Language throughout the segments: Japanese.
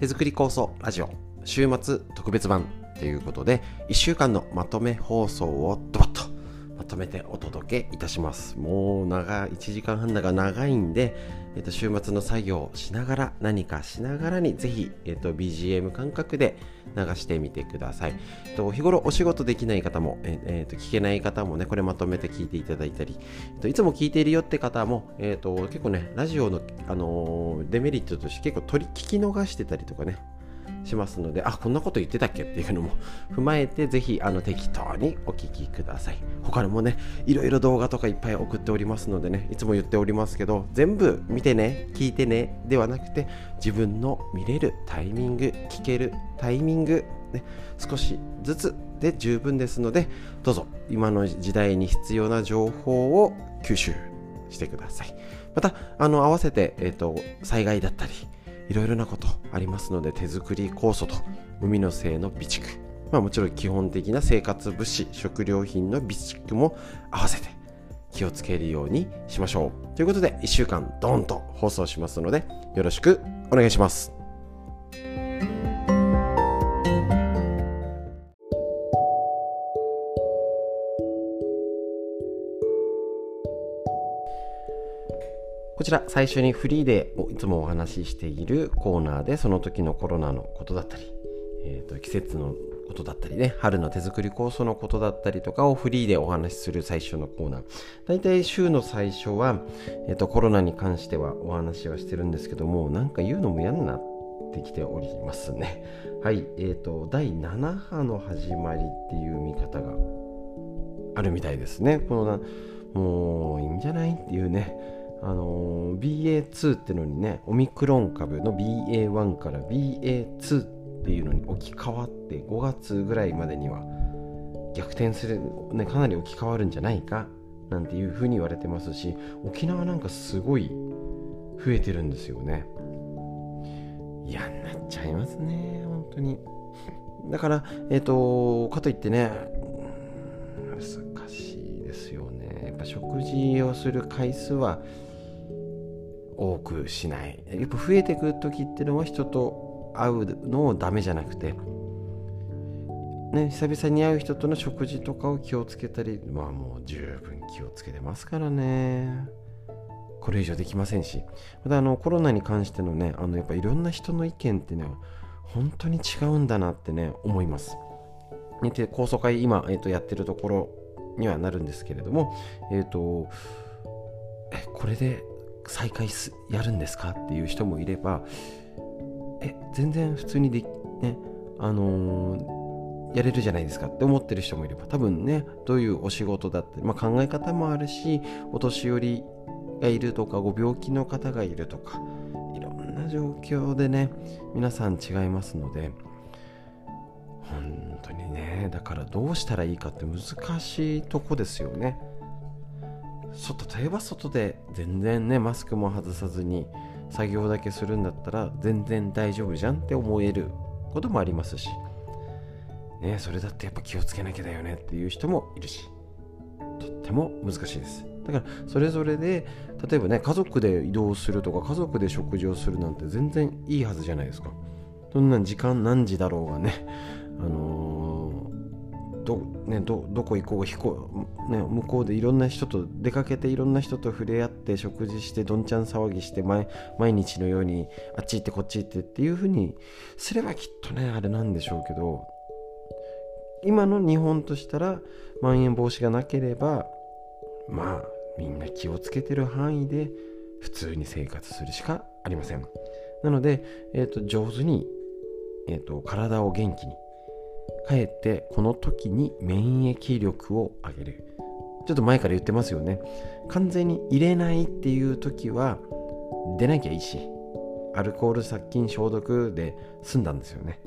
手作り構想ラジオ週末特別版ということで1週間のまとめ放送をドバッととめてお届けいたします。もう長い1時間半だが長いんで、えっと、週末の作業をしながら何かしながらにぜひ、えっと、BGM 感覚で流してみてください、えっと、日頃お仕事できない方も、ええと、聞けない方もねこれまとめて聞いていただいたり、えっと、いつも聞いているよって方も、えっと、結構ねラジオの、あのデメリットとして結構取り聞き逃してたりとかねしますので、あ、こんなこと言ってたっけっていうのも 踏まえて、ぜひあの適当にお聞きください。他にもね、いろいろ動画とかいっぱい送っておりますのでね、いつも言っておりますけど、全部見てね、聞いてね、ではなくて、自分の見れるタイミング、聞けるタイミング、ね、少しずつで十分ですので、どうぞ今の時代に必要な情報を吸収してください。また、あの合わせて、えーと災害だったり、いろいろなことありますので手作り酵素と海の精の備蓄。まあもちろん基本的な生活物資食料品の備蓄も合わせて気をつけるようにしましょう。ということで1週間ドーンと放送しますのでよろしくお願いします。こちら最初にフリーでいつもお話ししているコーナーでその時のコロナのことだったり、えー、と季節のことだったりね春の手作り酵素のことだったりとかをフリーでお話しする最初のコーナー。大体週の最初は、えー、とコロナに関してはお話はしてるんですけどもなんか言うのも嫌になってきておりますね。はいえーと第7波の始まりっていう見方があるみたいですね。このもういいんじゃないっていうね。あのー、BA2 ってのにねオミクロン株の BA1 から BA2 っていうのに置き換わって5月ぐらいまでには逆転する、ね、かなり置き換わるんじゃないかなんていうふうに言われてますし沖縄なんかすごい増えてるんですよね。嫌になっちゃいますね本当に。だからえっ、ー、とかといってね難しいですよね。やっぱ食事をする回数は多くしない。やっぱ増えてくる時っていうのは人と会うのをダメじゃなくてね久々に会う人との食事とかを気をつけたりまあもう十分気をつけてますからね。これ以上できませんし。またあのコロナに関してのねあのやっぱいろんな人の意見ってね本当に違うんだなってね思います。で高層会今、えー、とやってるところにはなるんですけれどもえっ、ー、とえこれで再開すやるんですかっていう人もいればえ全然普通にでねあのー、やれるじゃないですかって思ってる人もいれば多分ねどういうお仕事だって、まあ、考え方もあるしお年寄りがいるとかご病気の方がいるとかいろんな状況でね皆さん違いますので本当にねだからどうしたらいいかって難しいとこですよね。外といえば外で全然ねマスクも外さずに作業だけするんだったら全然大丈夫じゃんって思えることもありますし、ね、それだってやっぱ気をつけなきゃだよねっていう人もいるし。とっても難しいです。だからそれぞれで例えばね家族で移動するとか家族で食事をするなんて全然いいはずじゃないですか。そんな時間何時だろうがねあのど,、ね、どどこ行こう飛行、ね、向こうでいろんな人と出かけていろんな人と触れ合って食事してどんちゃん騒ぎして毎日のようにあっち行ってこっち行ってっていうふうにすればきっとねあれなんでしょうけど今の日本としたらまん延防止がなければまあみんな気をつけてる範囲で普通に生活するしかありません。なので、えーと、上手に、えーと体を元気にかえってこの時に免疫力を上げる。ちょっと前から言ってますよね。完全に入れないっていう時は出なきゃいいしアルコール殺菌消毒で済んだんですよね。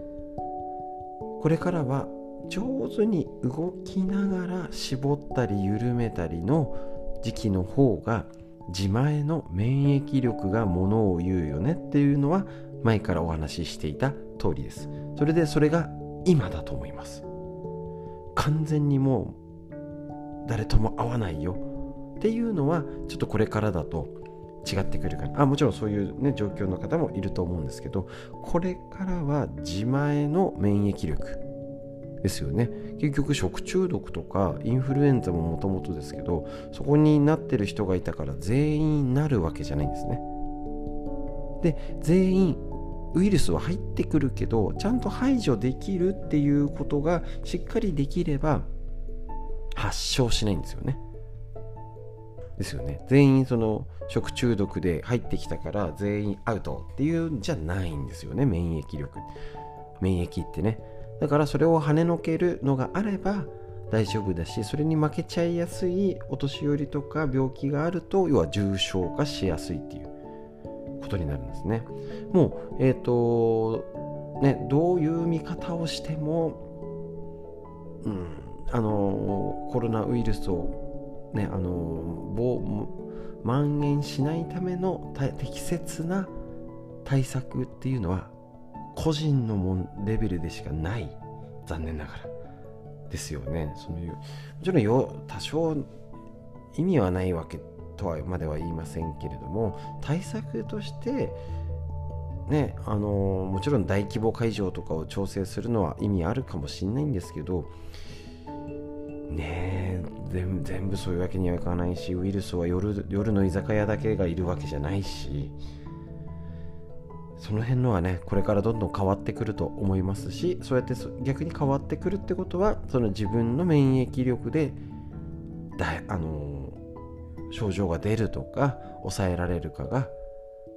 これからは上手に動きながら絞ったり緩めたりの時期の方が自前の免疫力がものを言うよねっていうのは前からお話ししていた通りです。それでそれが今だと思います。完全にもう誰とも会わないよ。っていうのはちょっとこれからだと違ってくるか。らあもちろんそういう、ね、状況の方もいると思うんですけどこれからは自前の免疫力ですよね。結局食中毒とかインフルエンザももともとですけどそこになってる人がいたから全員なるわけじゃないんですね。で全員ウイルスは入ってくるけどちゃんと排除できるっていうことがしっかりできれば発症しないんですよね。ですよね。全員その食中毒で入ってきたから全員アウトっていうんじゃないんですよね免疫力。免疫ってね。だからそれを跳ねのけるのがあれば大丈夫だしそれに負けちゃいやすいお年寄りとか病気があると要は重症化しやすいっていう。ことになるんですね。もうえっ、ー、とねどういう見方をしてもうんあのコロナウイルスをねあの蔓延しないための適切な対策っていうのは個人のもレベルでしかない残念ながらですよね。そのもちろんよ多少意味はないわけとはまでは言いませんけれども対策としてねあのもちろん大規模会場とかを調整するのは意味あるかもしれないんですけどね全全部そういうわけにはいかないしウイルスは夜夜の居酒屋だけがいるわけじゃないしその辺のはねこれからどんどん変わってくると思いますしそうやって逆に変わってくるってことはその自分の免疫力でだあの症状が出るとか抑えられるかが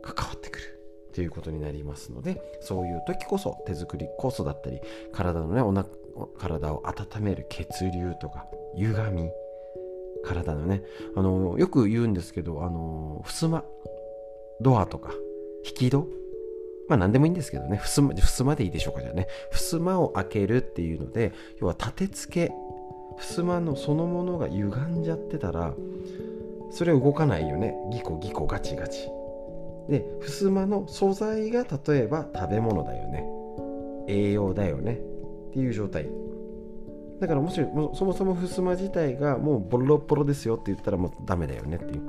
関わってくるということになりますのでそういう時こそ手作り酵素だったり体のねおな体を温める血流とか歪み体のねあのよく言うんですけどあの襖ドアとか引き戸まあ何でもいいんですけどね、ふすま、ふすまでいいでしょうかじゃあね。ふすまを開けるっていうので、要は立て付け、ふすまのそのものが歪んじゃってたら、それは動かないよね。ギコギコガチガチ。で、ふすまの素材が例えば食べ物だよね。栄養だよね。っていう状態。だからもしもそもそもふすま自体がもうボロボロですよって言ったらもうダメだよねっていう。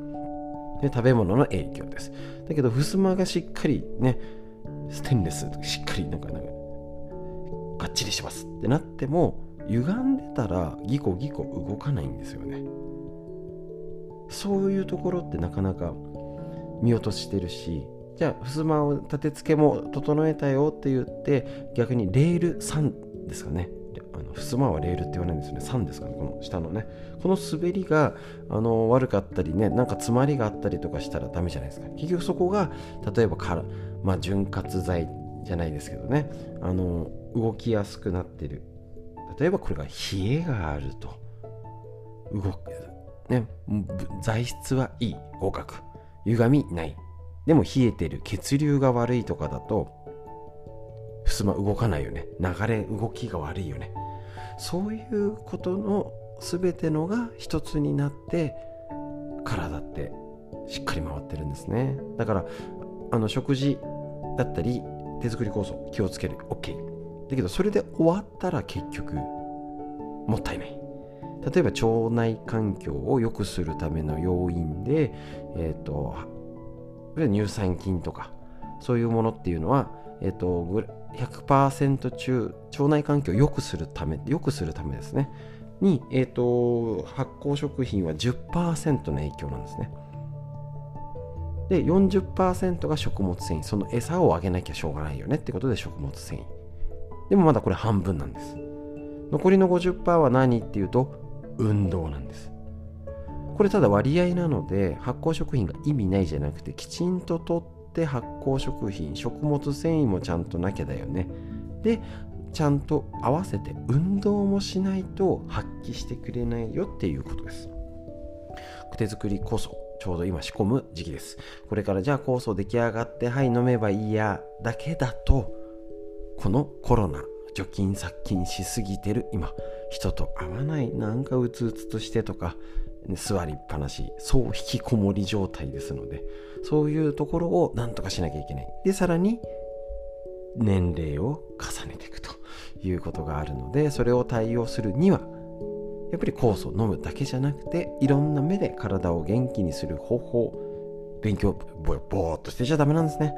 で食べ物の影響です。だけど、ふすまがしっかりね、ステンレスしっかりなんかなんかがっちりしますってなっても歪んでたらギコギコ動かないんですよね。そういうところってなかなか見落としてるしじゃあ襖を立て付けも整えたよって言って逆にレール3ですかね。あの襖はレールって言わないんですよね。3ですかねこの下のね。この滑りがあの悪かったりねなんか詰まりがあったりとかしたらダメじゃないですか。結局そこが例えばからまあ、潤滑剤じゃないですけどね。あの動きやすくなってる。例えばこれが冷えがあると。動く。ね。材質はいい合格。歪みない。でも冷えてる血流が悪いとかだと襖動かないよね。流れ動きが悪いよね。そういうことの全てのが一つになって体ってしっかり回ってるんですね。だからあの食事だったり手作り酵素気をつける。OK だけどそれで終わったら結局もったいない。例えば腸内環境を良くするための要因で、えーと、乳酸菌とかそういうものっていうのは、えーと、100%中腸内環境を良くするため良くするためですね。に、えーと発酵食品は10%の影響なんですね。で40%が食物繊維。その餌をあげなきゃしょうがないよねってことで食物繊維。でもまだこれ半分なんです。残りの50%は何っていうと運動なんです。これただ割合なので発酵食品が意味ないじゃなくてきちんととって発酵食品食物繊維もちゃんとなきゃだよね。でちゃんと合わせて運動もしないと発揮してくれないよっていうことです。手作りこそちょうど今仕込む時期です。これからじゃあ酵素出来上がって、はい、飲めばいいや、だけだと、このコロナ、除菌殺菌しすぎてる今、人と会わない、なんかうつうつとしてとか、座りっぱなし、そう引きこもり状態ですので、そういうところをなんとかしなきゃいけない。で、さらに、年齢を重ねていくということがあるので、それを対応するには、やっぱり酵素飲むだけじゃなくていろんな目で体を元気にする方法勉強ぼぼーっとしてちゃダメなんですね。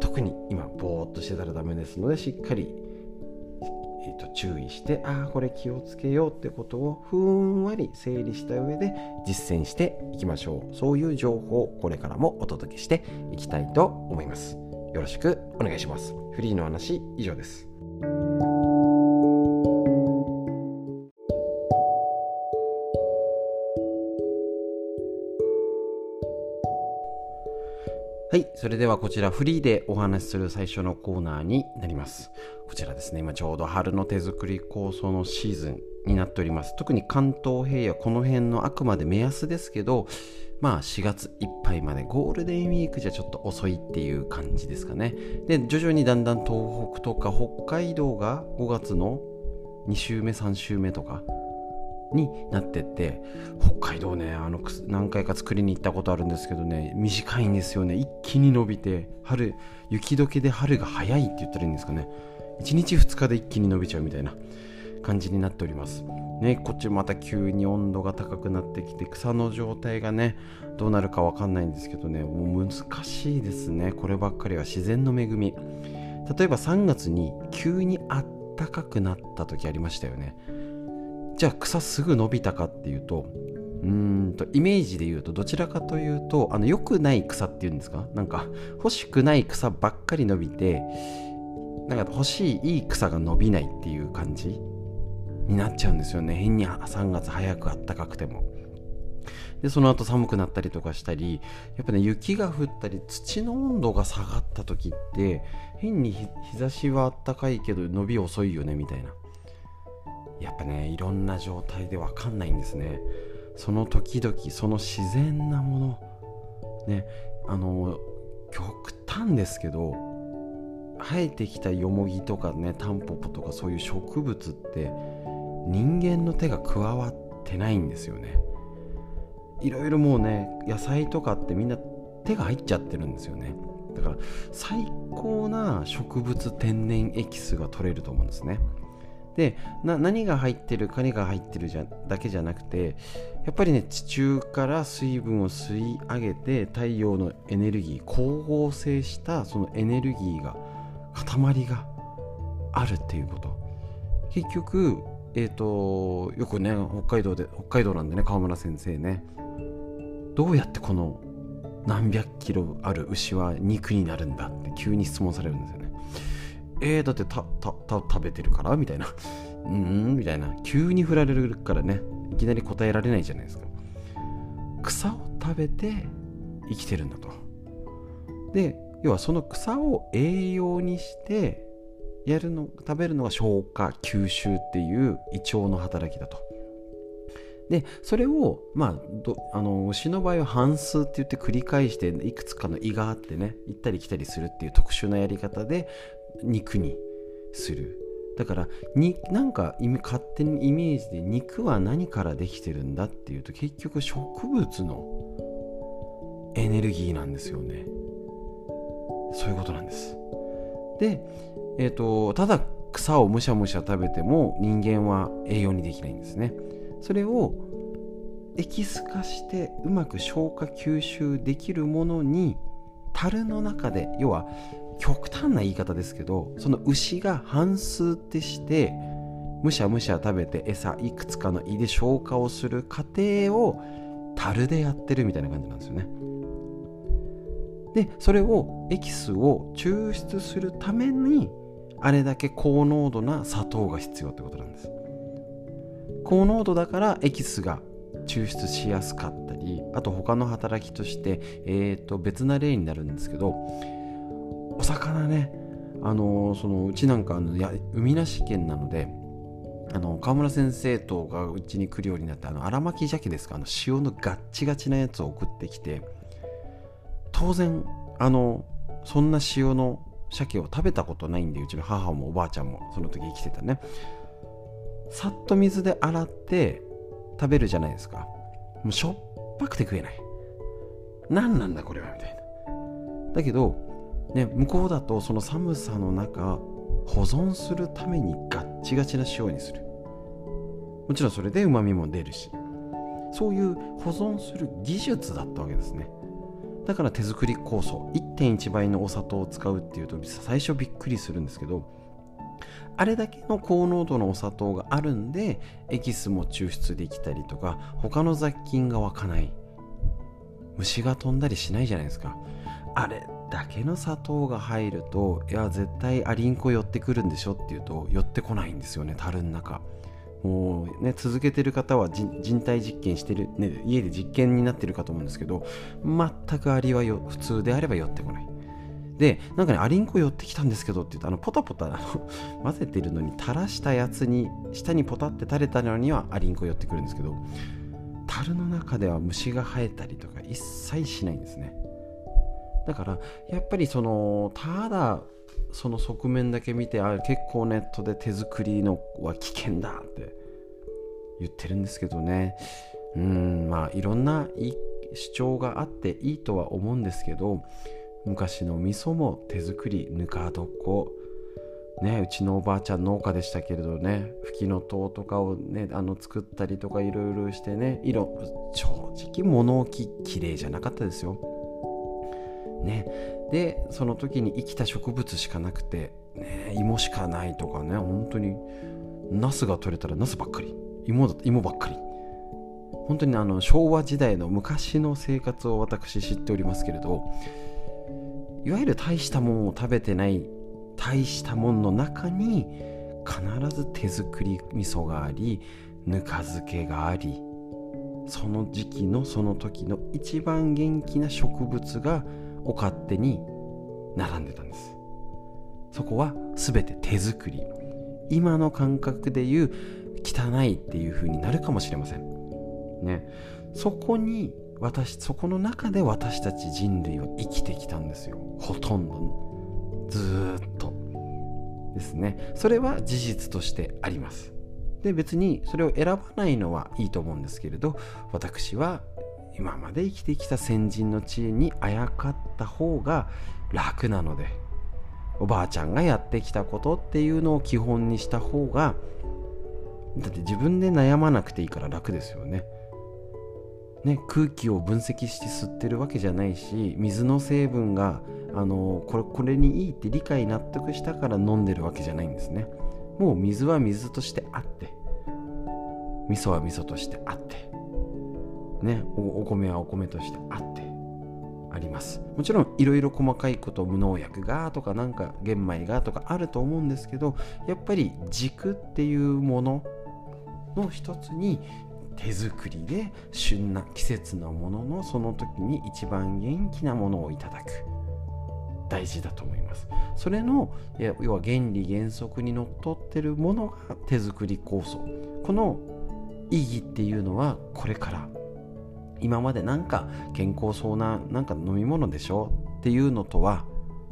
特に今ぼーっとしてたらダメですのでしっかり、えーと、注意してああこれ気をつけようってことをふんわり整理した上で実践していきましょう。そういう情報をこれからもお届けしていきたいと思います。よろしくお願いします。フリーの話以上です。はい。それではこちらフリーでお話しする最初のコーナーになります。こちらですね、今ちょうど春の手作り構想のシーズンになっております。特に関東平野、この辺のあくまで目安ですけど、まあ4月いっぱいまでゴールデンウィークじゃちょっと遅いっていう感じですかね。で、徐々にだんだん東北とか北海道が5月の2週目、3週目とかになってって北海道ねあの何回か作りに行ったことあるんですけどね短いんですよね。一気に伸びて春雪解けで春が早いって言ったらいいんですかね。1日2日で一気に伸びちゃうみたいな感じになっております。ねこっちまた急に温度が高くなってきて草の状態がねどうなるかわかんないんですけどねもう難しいですね。こればっかりは自然の恵み。例えば3月に急にあったかくなった時ありましたよね。じゃあ草すぐ伸びたかっていうとうんとイメージで言うとどちらかというとあの良くない草っていうんですか？なんか欲しくない草ばっかり伸びてなんか欲しいいい草が伸びないっていう感じになっちゃうんですよね。変に3月早くあったかくても。でその後寒くなったりとかしたりやっぱね雪が降ったり土の温度が下がった時って変に日差しはあったかいけど伸び遅いよねみたいな。やっぱねいろんな状態で分かんないんですね。その時々その自然なものねあの極端ですけど生えてきたヨモギとかねタンポポとかそういう植物って人間の手が加わってないんですよね。いろいろもうね野菜とかってみんな手が入っちゃってるんですよね。だから最高な植物天然エキスが取れると思うんですね。で何が入ってるかが入ってるじゃだけじゃなくてやっぱりね地中から水分を吸い上げて太陽のエネルギー光合成したそのエネルギーが塊があるっていうこと。結局えっ、ー、とよくね北海道で北海道なんでね川村先生ね。どうやってこの何百キロある牛は肉になるんだって急に質問されるんですよえー、だってたたた食べてるから？みたいな。うん？みたいな。急に振られるからね。いきなり答えられないじゃないですか。草を食べて生きてるんだと。で要はその草を栄養にしてやるの食べるのが消化吸収っていう胃腸の働きだと。でそれをまああの牛の場合は半数って言って繰り返していくつかの胃があってね行ったり来たりするっていう特殊なやり方で肉にする。だからになんか勝手にイメージで肉は何からできてるんだっていうと結局植物のエネルギーなんですよね。そういうことなんです。で、えーと、ただ草をむしゃむしゃ食べても人間は栄養にできないんですね。それをエキス化してうまく消化吸収できるものに樽の中で要は極端な言い方ですけどその牛が半数ってしてむしゃむしゃ食べて餌いくつかの胃で消化をする過程を樽でやってるみたいな感じなんですよね。でそれをエキスを抽出するためにあれだけ高濃度な砂糖が必要ってことなんです。高濃度だからエキスが抽出しやすかったりあと他の働きとして、えー、と別な例になるんですけどお魚ねあのそのうちなんかあのや海なし県なのであの川村先生とがうちに来るようになってあの荒巻鮭ですかあの塩のガッチガチなやつを送ってきて当然あのそんな塩の鮭を食べたことないんでうちの母もおばあちゃんもその時生きてたね。さっと水で洗って食べるじゃないですか。もうしょっぱくて食えない。何なんだこれはみたいな。だけどね、向こうだとその寒さの中保存するためにガッチガチな塩にする。もちろんそれでうまみも出るし。そういう保存する技術だったわけですね。だから手作り酵素1.1倍のお砂糖を使うっていうと最初びっくりするんですけどあれだけの高濃度のお砂糖があるんでエキスも抽出できたりとか他の雑菌が湧かない。虫が飛んだりしないじゃないですか。あれだけの砂糖が入るといや絶対アリンコ寄ってくるんでしょって言うと寄ってこないんですよね樽の中。もうね続けてる方は人体実験してる、ね、家で実験になってるかと思うんですけど全くアリはよ普通であれば寄ってこない。でなんかねアリンコ寄ってきたんですけどって言うとあのポタポタあの 混ぜてるのに垂らしたやつに下にポタって垂れたのにはアリンコ寄ってくるんですけど樽の中では虫が生えたりとか一切しないんですね。だからやっぱりそのただその側面だけ見てあ結構ネットで手作りのは危険だって言ってるんですけどね。うんまあいろんな主張があっていいとは思うんですけど昔の味噌も手作りぬか床。ねうちのおばあちゃん農家でしたけれどねフキノトウとかをねあの作ったりとかいろいろしてね色正直物置きれいじゃなかったですよ。ね。でその時に生きた植物しかなくて、ね、芋しかないとかね本当にナスが取れたらナスばっかり。芋だ芋ばっかり。本当にあの昭和時代の昔の生活を私知っておりますけれどいわゆる大したもんを食べてない大したもんの中に必ず手作り味噌がありぬか漬けがありその時期のその時の一番元気な植物がお勝手に並んでたんです。そこは全て手作り。今の感覚で言う汚いっていう風になるかもしれません。ね。そこに私そこの中で私たち人類は生きてきたんですよ。ほとんど。ずっと。ですね。それは事実としてあります。で別にそれを選ばないのはいいと思うんですけれど私は今まで生きてきた先人の知恵にあやかった方が楽なのでおばあちゃんがやってきたことっていうのを基本にした方がだって自分で悩まなくていいから楽ですよね。ね空気を分析して吸ってるわけじゃないし水の成分があのこれこれにいいって理解納得したから飲んでるわけじゃないんですね。もう水は水としてあって味噌は味噌としてあってねお米はお米としてあってあります。もちろんいろいろ細かいこと無農薬がとかなんか玄米がとかあると思うんですけどやっぱり軸っていうものの一つに手作りで旬な季節のもののその時に一番元気なものをいただく。大事だと思います。それの要は原理原則にのっとってるものが手作り酵素。この意義っていうのはこれから今までなんか健康そうななんか飲み物でしょっていうのとは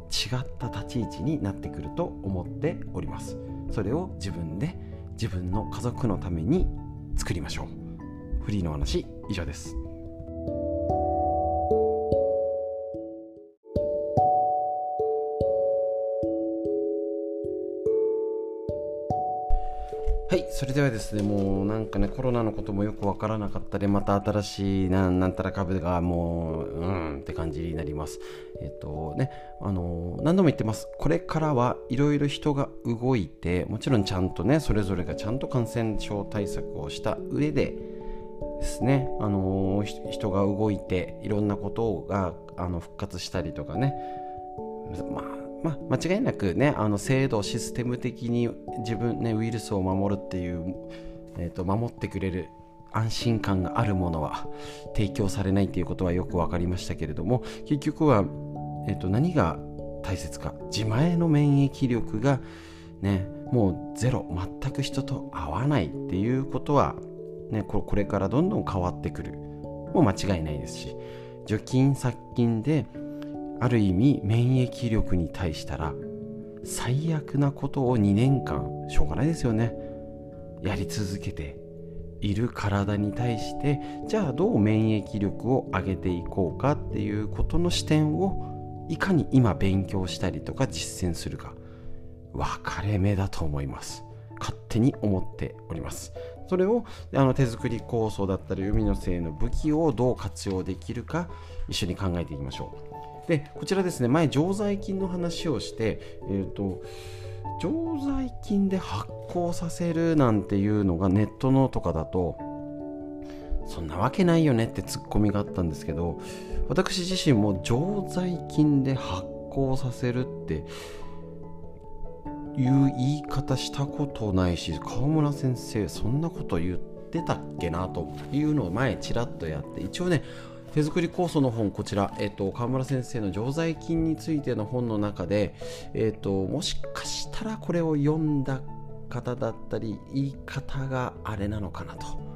違った立ち位置になってくると思っております。それを自分で自分の家族のために作りましょう。フリーの話以上です。はいそれではですねもうなんかねコロナのこともよくわからなかったでまた新しいなんなんたら株がもううんって感じになります。えっ、とねあの何度も言ってます。これからはいろいろ人が動いてもちろんちゃんとねそれぞれがちゃんと感染症対策をした上でですね、あの人が動いていろんなことがあの復活したりとかね。まあまあ、間違いなくねあの制度システム的に自分ねウイルスを守るっていう、えーと、守ってくれる安心感があるものは提供されないっていうことはよく分かりましたけれども結局は、えーと、何が大切か自前の免疫力がねもうゼロ全く人と合わないっていうことは、ね、これからどんどん変わってくる。もう間違いないですし除菌殺菌である意味免疫力に対したら最悪なことを2年間しょうがないですよね。やり続けている体に対してじゃあどう免疫力を上げていこうかっていうことの視点をいかに今勉強したりとか実践するか。分かれ目だと思います。勝手に思っております。それをあの手作り酵素だったり海の精の武器をどう活用できるか一緒に考えていきましょう。でこちらですね前常在菌の話をして、えーと、常在菌で発酵させるなんていうのがネットのとかだとそんなわけないよねってツッコミがあったんですけど私自身も常在菌で発酵させるっていう言い方したことないし川村先生そんなこと言ってたっけなというのを前ちらっとやって一応ね手作り酵素の本こちら、えっと、川村先生の常在菌についての本の中で、えっと、もしかしたらこれを読んだ方だったり言い方があれなのかなと。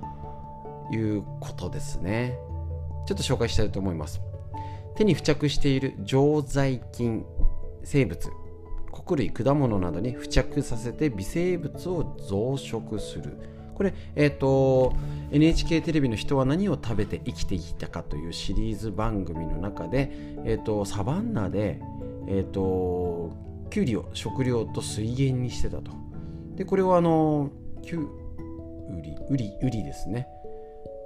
いうことですね。ちょっと紹介したいと思います。手に付着している常在菌生物。穀類果物などに付着させて微生物を増殖する。これ、えーと、NHK テレビの人は何を食べて生きてきたかというシリーズ番組の中で、えーと、サバンナで、えーと、キュウリを食料と水源にしてたと。でこれはあのキュウリウリウリですね。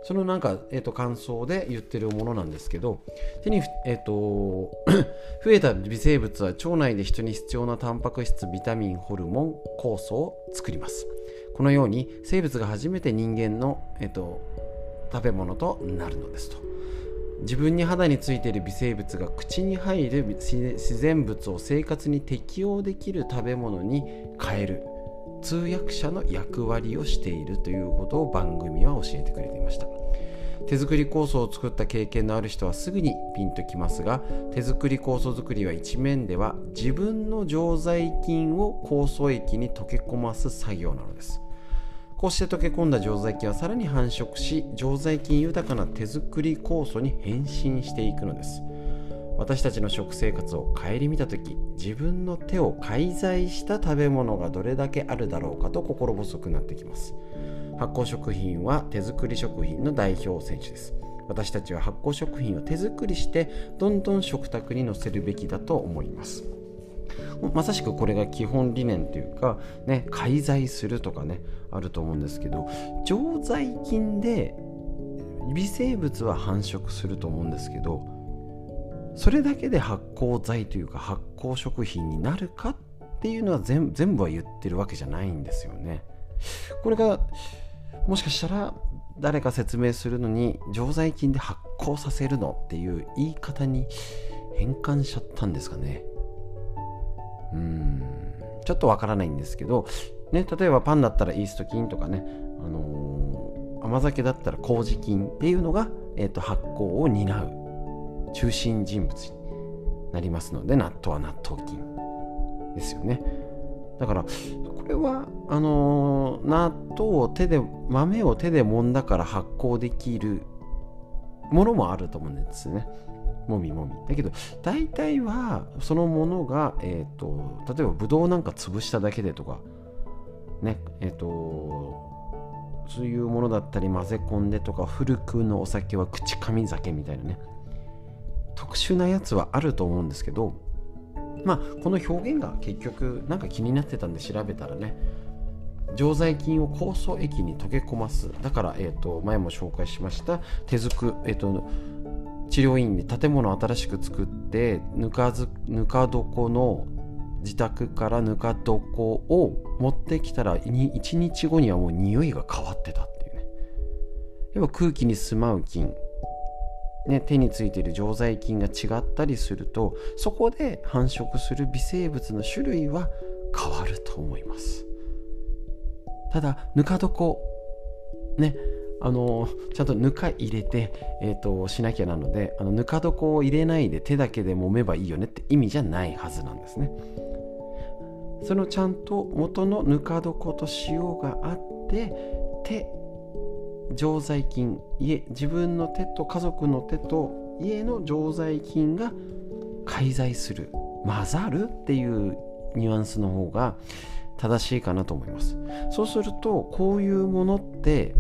そのなんか、えーと、感想で言ってるものなんですけど手に、えーと 増えた微生物は腸内で人に必要なタンパク質ビタミンホルモン酵素を作ります。このように生物が初めて人間の、えーと、食べ物となるのですと。自分に肌についている微生物が口に入る自然物を生活に適応できる食べ物に変える通訳者の役割をしているということを番組は教えてくれていました。手作り酵素を作った経験のある人はすぐにピンときますが手作り酵素作りは一面では自分の常在菌を酵素液に溶け込ます作業なのです。こうして溶け込んだ常在菌はさらに繁殖し常在菌豊かな手作り酵素に変身していくのです。私たちの食生活を顧みた時自分の手を介在した食べ物がどれだけあるだろうかと心細くなってきます。発酵食品は手作り食品の代表選手です。私たちは発酵食品を手作りしてどんどん食卓に載せるべきだと思います。まさしくこれが基本理念というか、ね、介在するとかねあると思うんですけど常在菌で微生物は繁殖すると思うんですけどそれだけで発酵剤というか発酵食品になるかっていうのは全部は言ってるわけじゃないんですよね。これがもしかしたら誰か説明するのに常在菌で発酵させるのっていう言い方に変換しちゃったんですかね。ちょっとわからないんですけど、ね、例えばパンだったらイースト菌とかね、あのー、甘酒だったら麹菌っていうのが、えーと発酵を担う中心人物になりますので納豆は納豆菌ですよね。だからこれはあのー、納豆を手で豆を手で揉んだから発酵できるものもあると思うんですね。もみもみ。だけど大体はそのものが、えーと、例えばブドウなんか潰しただけでとかねえっ、ー、とそういうものだったり混ぜ込んでとか古くのお酒は口紙酒みたいなね。特殊なやつはあると思うんですけどまあこの表現が結局なんか気になってたんで調べたらね常在菌を酵素液に溶け込ます。だから、えーと、前も紹介しました手作えっ、ー、と治療院で建物を新しく作ってぬかずぬか床の自宅からぬか床を持ってきたら1日後にはもう匂いが変わってたっていうね。要は空気に住まう菌。ね、手についている常在菌が違ったりするとそこで繁殖する微生物の種類は変わると思います。ただぬか床ねあのちゃんとぬか入れて、えーと、しなきゃなのであのぬか床を入れないで手だけで揉めばいいよねって意味じゃないはずなんですね。そのちゃんと元のぬか床と塩があって手常在菌家自分の手と家族の手と家の常在菌が介在する混ざるっていうニュアンスの方が正しいかなと思います。そうするとこういうものって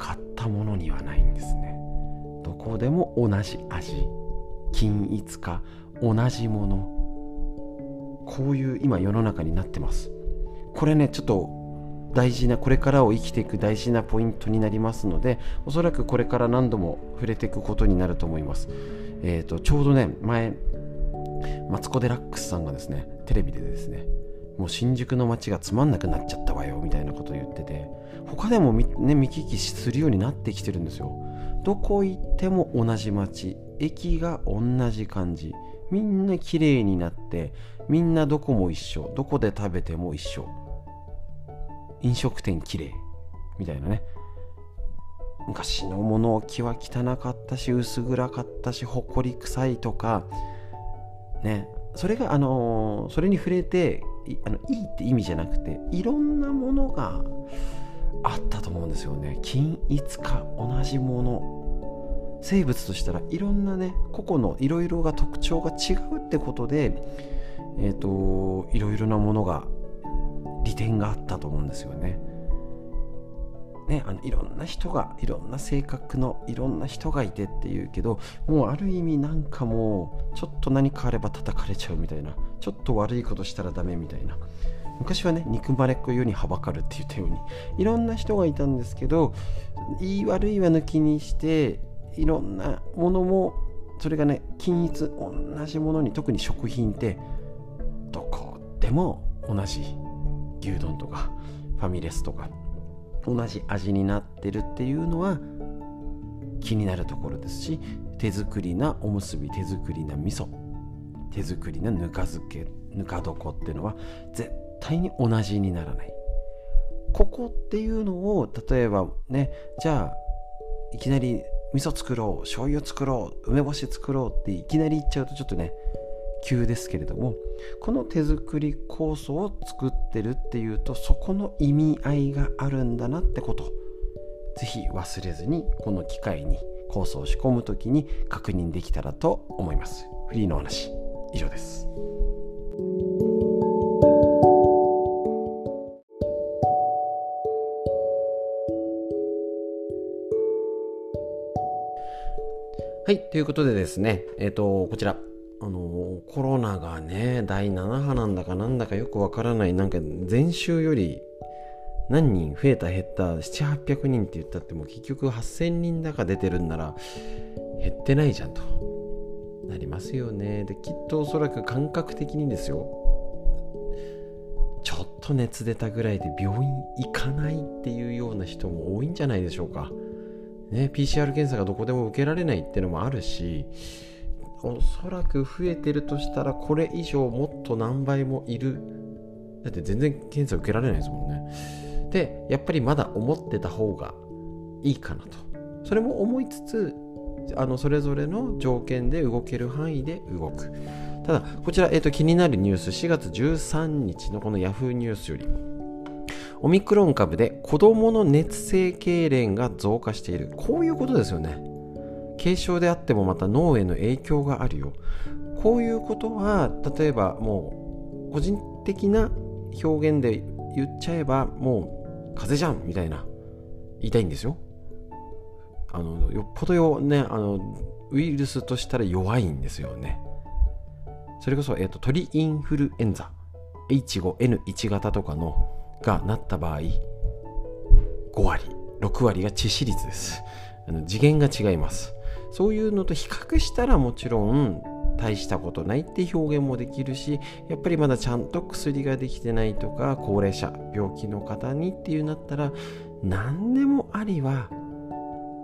買ったものにはないんですね。どこでも同じ味。均一化同じもの。こういう今世の中になってます。これねちょっと大事なこれからを生きていく大事なポイントになりますのでおそらくこれから何度も触れていくことになると思います、えーと、ちょうどね前マツコ・デラックスさんがですねテレビでですねもう新宿の街がつまんなくなっちゃったわよみたいなことを言ってて他でもね見聞きするようになってきてるんですよ。どこ行っても同じ街駅が同じ感じ。みんな綺麗になってみんなどこも一緒。どこで食べても一緒。飲食店綺麗。みたいなね。昔の物置は汚かったし薄暗かったし埃臭いとか。ね。それがあのー、それに触れていあのいいって意味じゃなくていろんなものがあったと思うんですよね。均一か同じもの。生物としたらいろんなね個々のいろいろが特徴が違うってことでえっ、ー、といろいろなものが利点があったと思うんですよね。ね、あのいろんな人がいろんな性格のいろんな人がいてっていうけどもうある意味なんかもうちょっと何かあれば叩かれちゃうみたいなちょっと悪いことしたらダメみたいな。昔はね憎まれっ子世にはばかるって言ったようにいろんな人がいたんですけど言い悪いは抜きにしていろんなものもそれがね均一同じものに特に食品ってどこでも同じ牛丼とかファミレスとか同じ味になってるっていうのは気になるところですし手作りなおむすび手作りな味噌手作りなぬか漬けぬか床っていうのは絶対に同じにならない。ここっていうのを例えばねじゃあいきなり味噌作ろう醤油作ろう梅干し作ろうっていきなり言っちゃうとちょっとね急ですけれどもこの手作り酵素を作ってるっていうとそこの意味合いがあるんだなってことぜひ忘れずにこの機会に酵素を仕込む時に確認できたらと思います。フリーの話以上です。はい、ということでですね、えっ、ー、と、こちら、あのコロナがね第7波なんだかなんだかよくわからないなんか前週より何人増えた減った7、800人って言ったってもう結局8000人だか出てるんなら減ってないじゃんと。なりますよね。できっとおそらく感覚的にですよ。ちょっと熱出たぐらいで病院行かないっていうような人も多いんじゃないでしょうか。ね PCR 検査がどこでも受けられないっていうのもあるしおそらく増えてるとしたらこれ以上もっと何倍もいる。だって全然検査受けられないですもんね。でやっぱりまだ思ってた方がいいかなと。それも思いつつあのそれぞれの条件で動ける範囲で動く。ただこちら、えーと、気になるニュース。4月13日のこの Yahoo ニュースよりオミクロン株で子供の熱性痙攣が増加している。こういうことですよね。軽症であってもまた脳への影響があるよ。こういうことは例えばもう個人的な表現で言っちゃえばもう風邪じゃんみたいな言いたいんですよ。あのよっぽどよねあのウイルスとしたら弱いんですよね。それこそ、えーと、鳥インフルエンザ。H5N1 型とかのがなった場合5割6割が致死率です。あの次元が違います。そういうのと比較したらもちろん大したことないって表現もできるしやっぱりまだちゃんと薬ができてないとか高齢者病気の方にっていうなったら何でもありは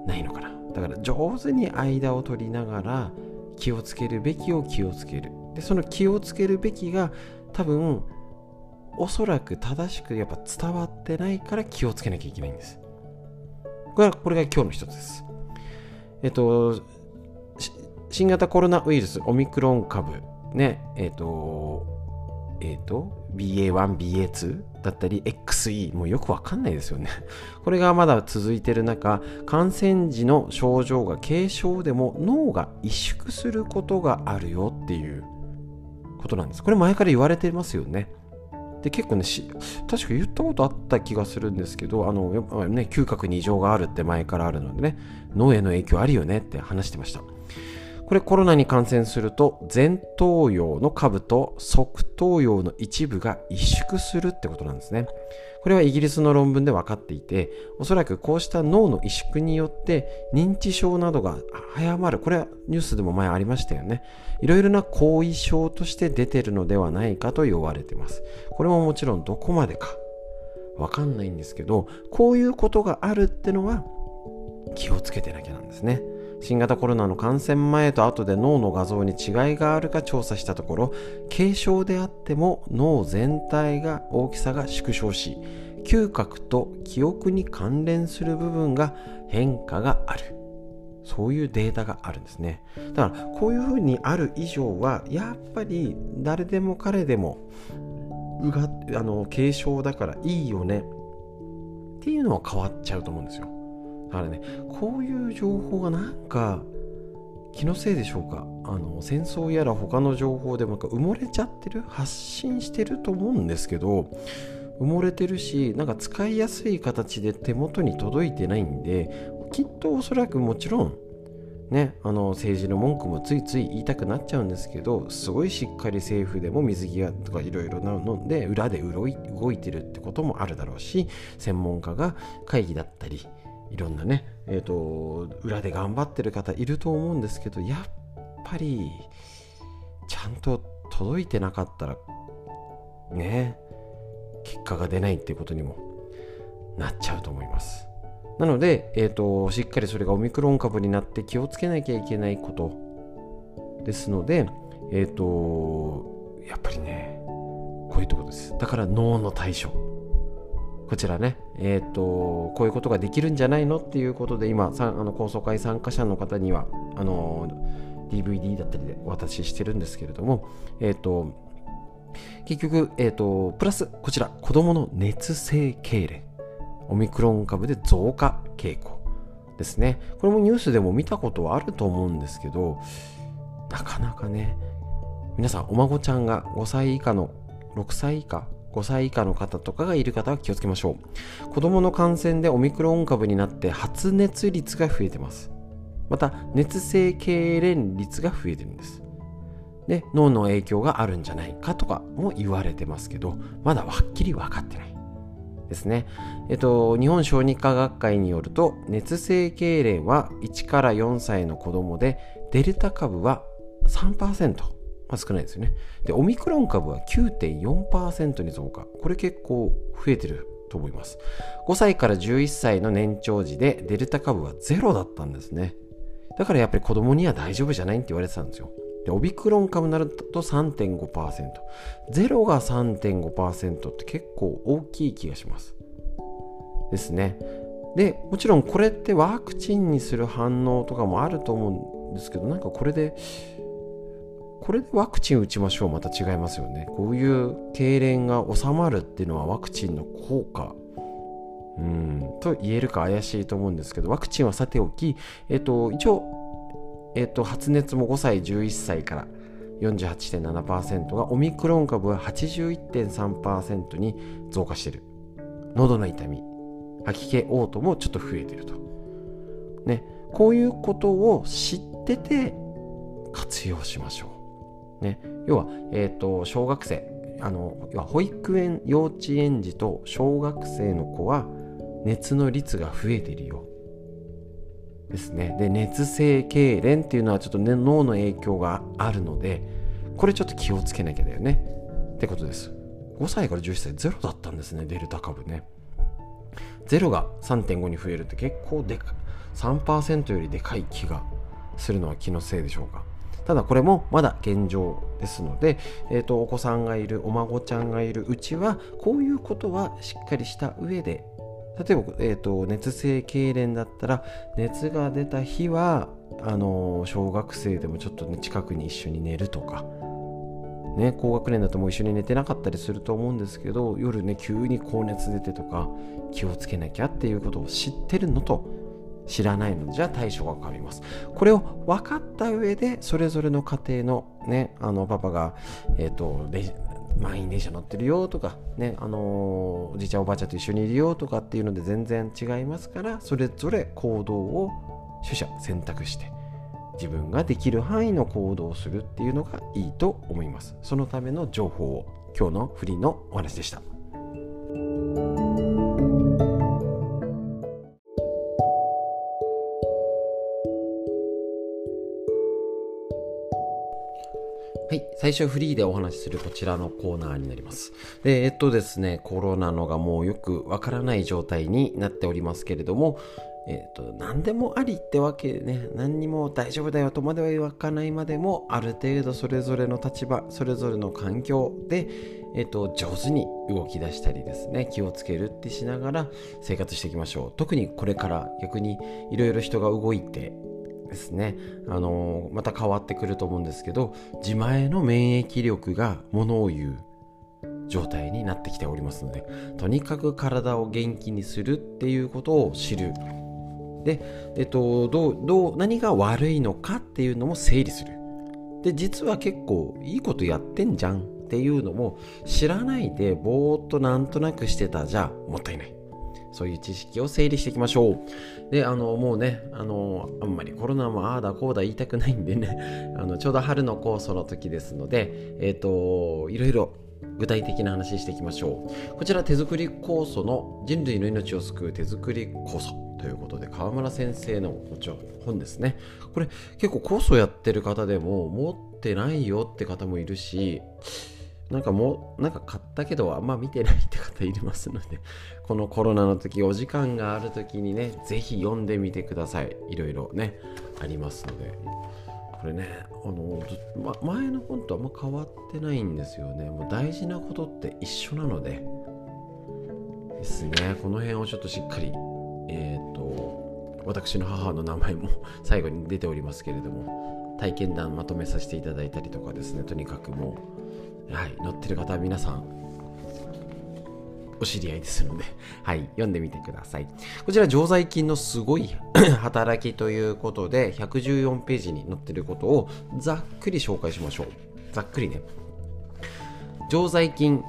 ないのかな。だから上手に間を取りながら気をつけるべきを気をつける。でその気をつけるべきが多分おそらく正しくやっぱ伝わってないから気をつけなきゃいけないんですこれこれが今日の一つですえっと、新型コロナウイルス、オミクロン株、ね、えっと、えっと、BA1、BA2 だったり、XE、もうよくわかんないですよね。これがまだ続いてる中、感染時の症状が軽症でも脳が萎縮することがあるよっていうことなんです。これ前から言われてますよね。で結構ね確か言ったことあった気がするんですけどあのね嗅覚に異常があるって前からあるのでね脳への影響あるよねって話してましたこれコロナに感染すると前頭葉の下部と側頭葉の一部が萎縮するってことなんですね。これはイギリスの論文で分かっていて、おそらくこうした脳の萎縮によって認知症などが早まる。これはニュースでも前ありましたよね。いろいろな後遺症として出てるのではないかと言われています。これももちろんどこまでかわかんないんですけど、こういうことがあるってのは気をつけてなきゃなんですね。新型コロナの感染前と後で脳の画像に違いがあるか調査したところ軽症であっても脳全体が大きさが縮小し嗅覚と記憶に関連する部分が変化がある。そういうデータがあるんですね。だからこういうふうにある以上はやっぱり誰でも彼でもうがあの軽症だからいいよね。っていうのは変わっちゃうと思うんですよ。からねこういう情報がなんか気のせいでしょうか？あの戦争やら他の情報でもなんか埋もれちゃってる発信してると思うんですけど埋もれてるしなんか使いやすい形で手元に届いてないんできっとおそらくもちろんね、あの政治の文句もついつい言いたくなっちゃうんですけどすごいしっかり政府でも水際とかいろいろなので裏で動いてるってこともあるだろうし専門家が会議だったりいろんなね、えーと、裏で頑張ってる方いると思うんですけどやっぱりちゃんと届いてなかったらね結果が出ないっていうことにもなっちゃうと思います。なので、えーと、しっかりそれがオミクロン株になって気をつけなきゃいけないことですのでえっ、ー、とやっぱりねこういうとこです。だから脳の対処。こちらね、え、ー、と、こういうことができるんじゃないのっていうことで、今、あの高層会参加者の方には、あの、DVD だったりでお渡ししてるんですけれども、え、ー、と、結局、え、ー、と、プラス、こちら、子供の熱性痙攣。オミクロン株で増加傾向ですね。これもニュースでも見たことはあると思うんですけど、なかなかね、皆さん、お孫ちゃんが5歳以下の6歳以下5歳以下の方とかがいる方は気をつけましょう。子供の感染でオミクロン株になって発熱率が増えてます。また熱性痙攣率が増えてるんです。で脳の影響があるんじゃないかとかも言われてますけどまだはっきり分かってないですね。えっと、日本小児科学会によると熱性痙攣は1から4歳の子供でデルタ株は3%まあ、少ないですよね。で、オミクロン株は9.4%に増加。これ結構増えてると思います。5歳から11歳の年長時でデルタ株はゼロだったんですね。だからやっぱり子供には大丈夫じゃないって言われてたんですよ。で、オミクロン株になると3.5%。ゼロが3.5%って結構大きい気がします。ですね。で、もちろんこれってワクチンにする反応とかもあると思うんですけど、なんかこれでこれでワクチン打ちましょうまた違いますよね。こういう痙攣が収まるっていうのはワクチンの効果。うん。と言えるか怪しいと思うんですけどワクチンはさておき、えっと、一応、えっと、発熱も5歳11歳から48.7%がオミクロン株は81.3%に増加してる。喉の痛み吐き気嘔吐もちょっと増えてると。ね。こういうことを知ってて活用しましょう。ね、要は、えーと、小学生あの要は保育園幼稚園児と小学生の子は熱の率が増えているよ。ですね。で熱性痙攣っていうのはちょっと、ね、脳の影響があるのでこれちょっと気をつけなきゃだよね。ってことです。5歳から11歳ゼロだったんですねデルタ株ね。ゼロが3.5に増えるって結構でか3%よりでかい気がするのは気のせいでしょうか。ただこれもまだ現状ですので、えーと、お子さんがいるお孫ちゃんがいるうちはこういうことはしっかりした上で例えば、えーと、熱性痙攣だったら熱が出た日はあの小学生でもちょっとね近くに一緒に寝るとかね、高学年だともう一緒に寝てなかったりすると思うんですけど夜ね急に高熱出てとか気をつけなきゃっていうことを知ってるのと知らないの。じゃ対処が変わります。これを分かった上でそれぞれの家庭のねあのパパがえっ、ー、と満員電車乗ってるよとかねあのおじいちゃんおばあちゃんと一緒にいるよとかっていうので全然違いますからそれぞれ行動を取捨選択して自分ができる範囲の行動をするっていうのがいいと思います。そのための情報を今日のフリーのお話でした。はい。最初フリーでお話しするこちらのコーナーになります。で、えっとですね、コロナのがもうよくわからない状態になっておりますけれども、えっと、何でもありってわけね、何にも大丈夫だよとまでは言わないまでも、ある程度それぞれの立場、それぞれの環境で、えっと、上手に動き出したりですね、気をつけるってしながら生活していきましょう。特にこれから逆にいろいろ人が動いて、ですね、あのまた変わってくると思うんですけど自前の免疫力がものを言う状態になってきておりますのでとにかく体を元気にするっていうことを知る。で、えっと、どうどう何が悪いのかっていうのも整理する。で実は結構いいことやってんじゃんっていうのも知らないでぼーっとなんとなくしてたじゃもったいない。そういう知識を整理していきましょう。で、あの、もうね、あの、あんまりコロナもああだこうだ言いたくないんでね、あの、ちょうど春の酵素の時ですので、えっ、ー、と、いろいろ具体的な話していきましょう。こちら手作り酵素の人類の命を救う手作り酵素ということで川村先生の本ですね。これ結構酵素やってる方でも持ってないよって方もいるし、なんかもう、なんか買ったけどあんま見てないって方いりますので、このコロナの時、お時間がある時にね、ぜひ読んでみてください。いろいろね、ありますので。これね、あの、ま、前の本とあんま変わってないんですよね。もう大事なことって一緒なので、ですね、この辺をちょっとしっかり、えっ、ー、と、私の母の名前も 最後に出ておりますけれども、体験談まとめさせていただいたりとかですね、とにかくもう、はい、載ってる方は皆さんお知り合いですので、はい、読んでみてください。こちら、常在菌のすごい 働きということで、114ページに載ってることをざっくり紹介しましょう。ざっくりね。常在菌、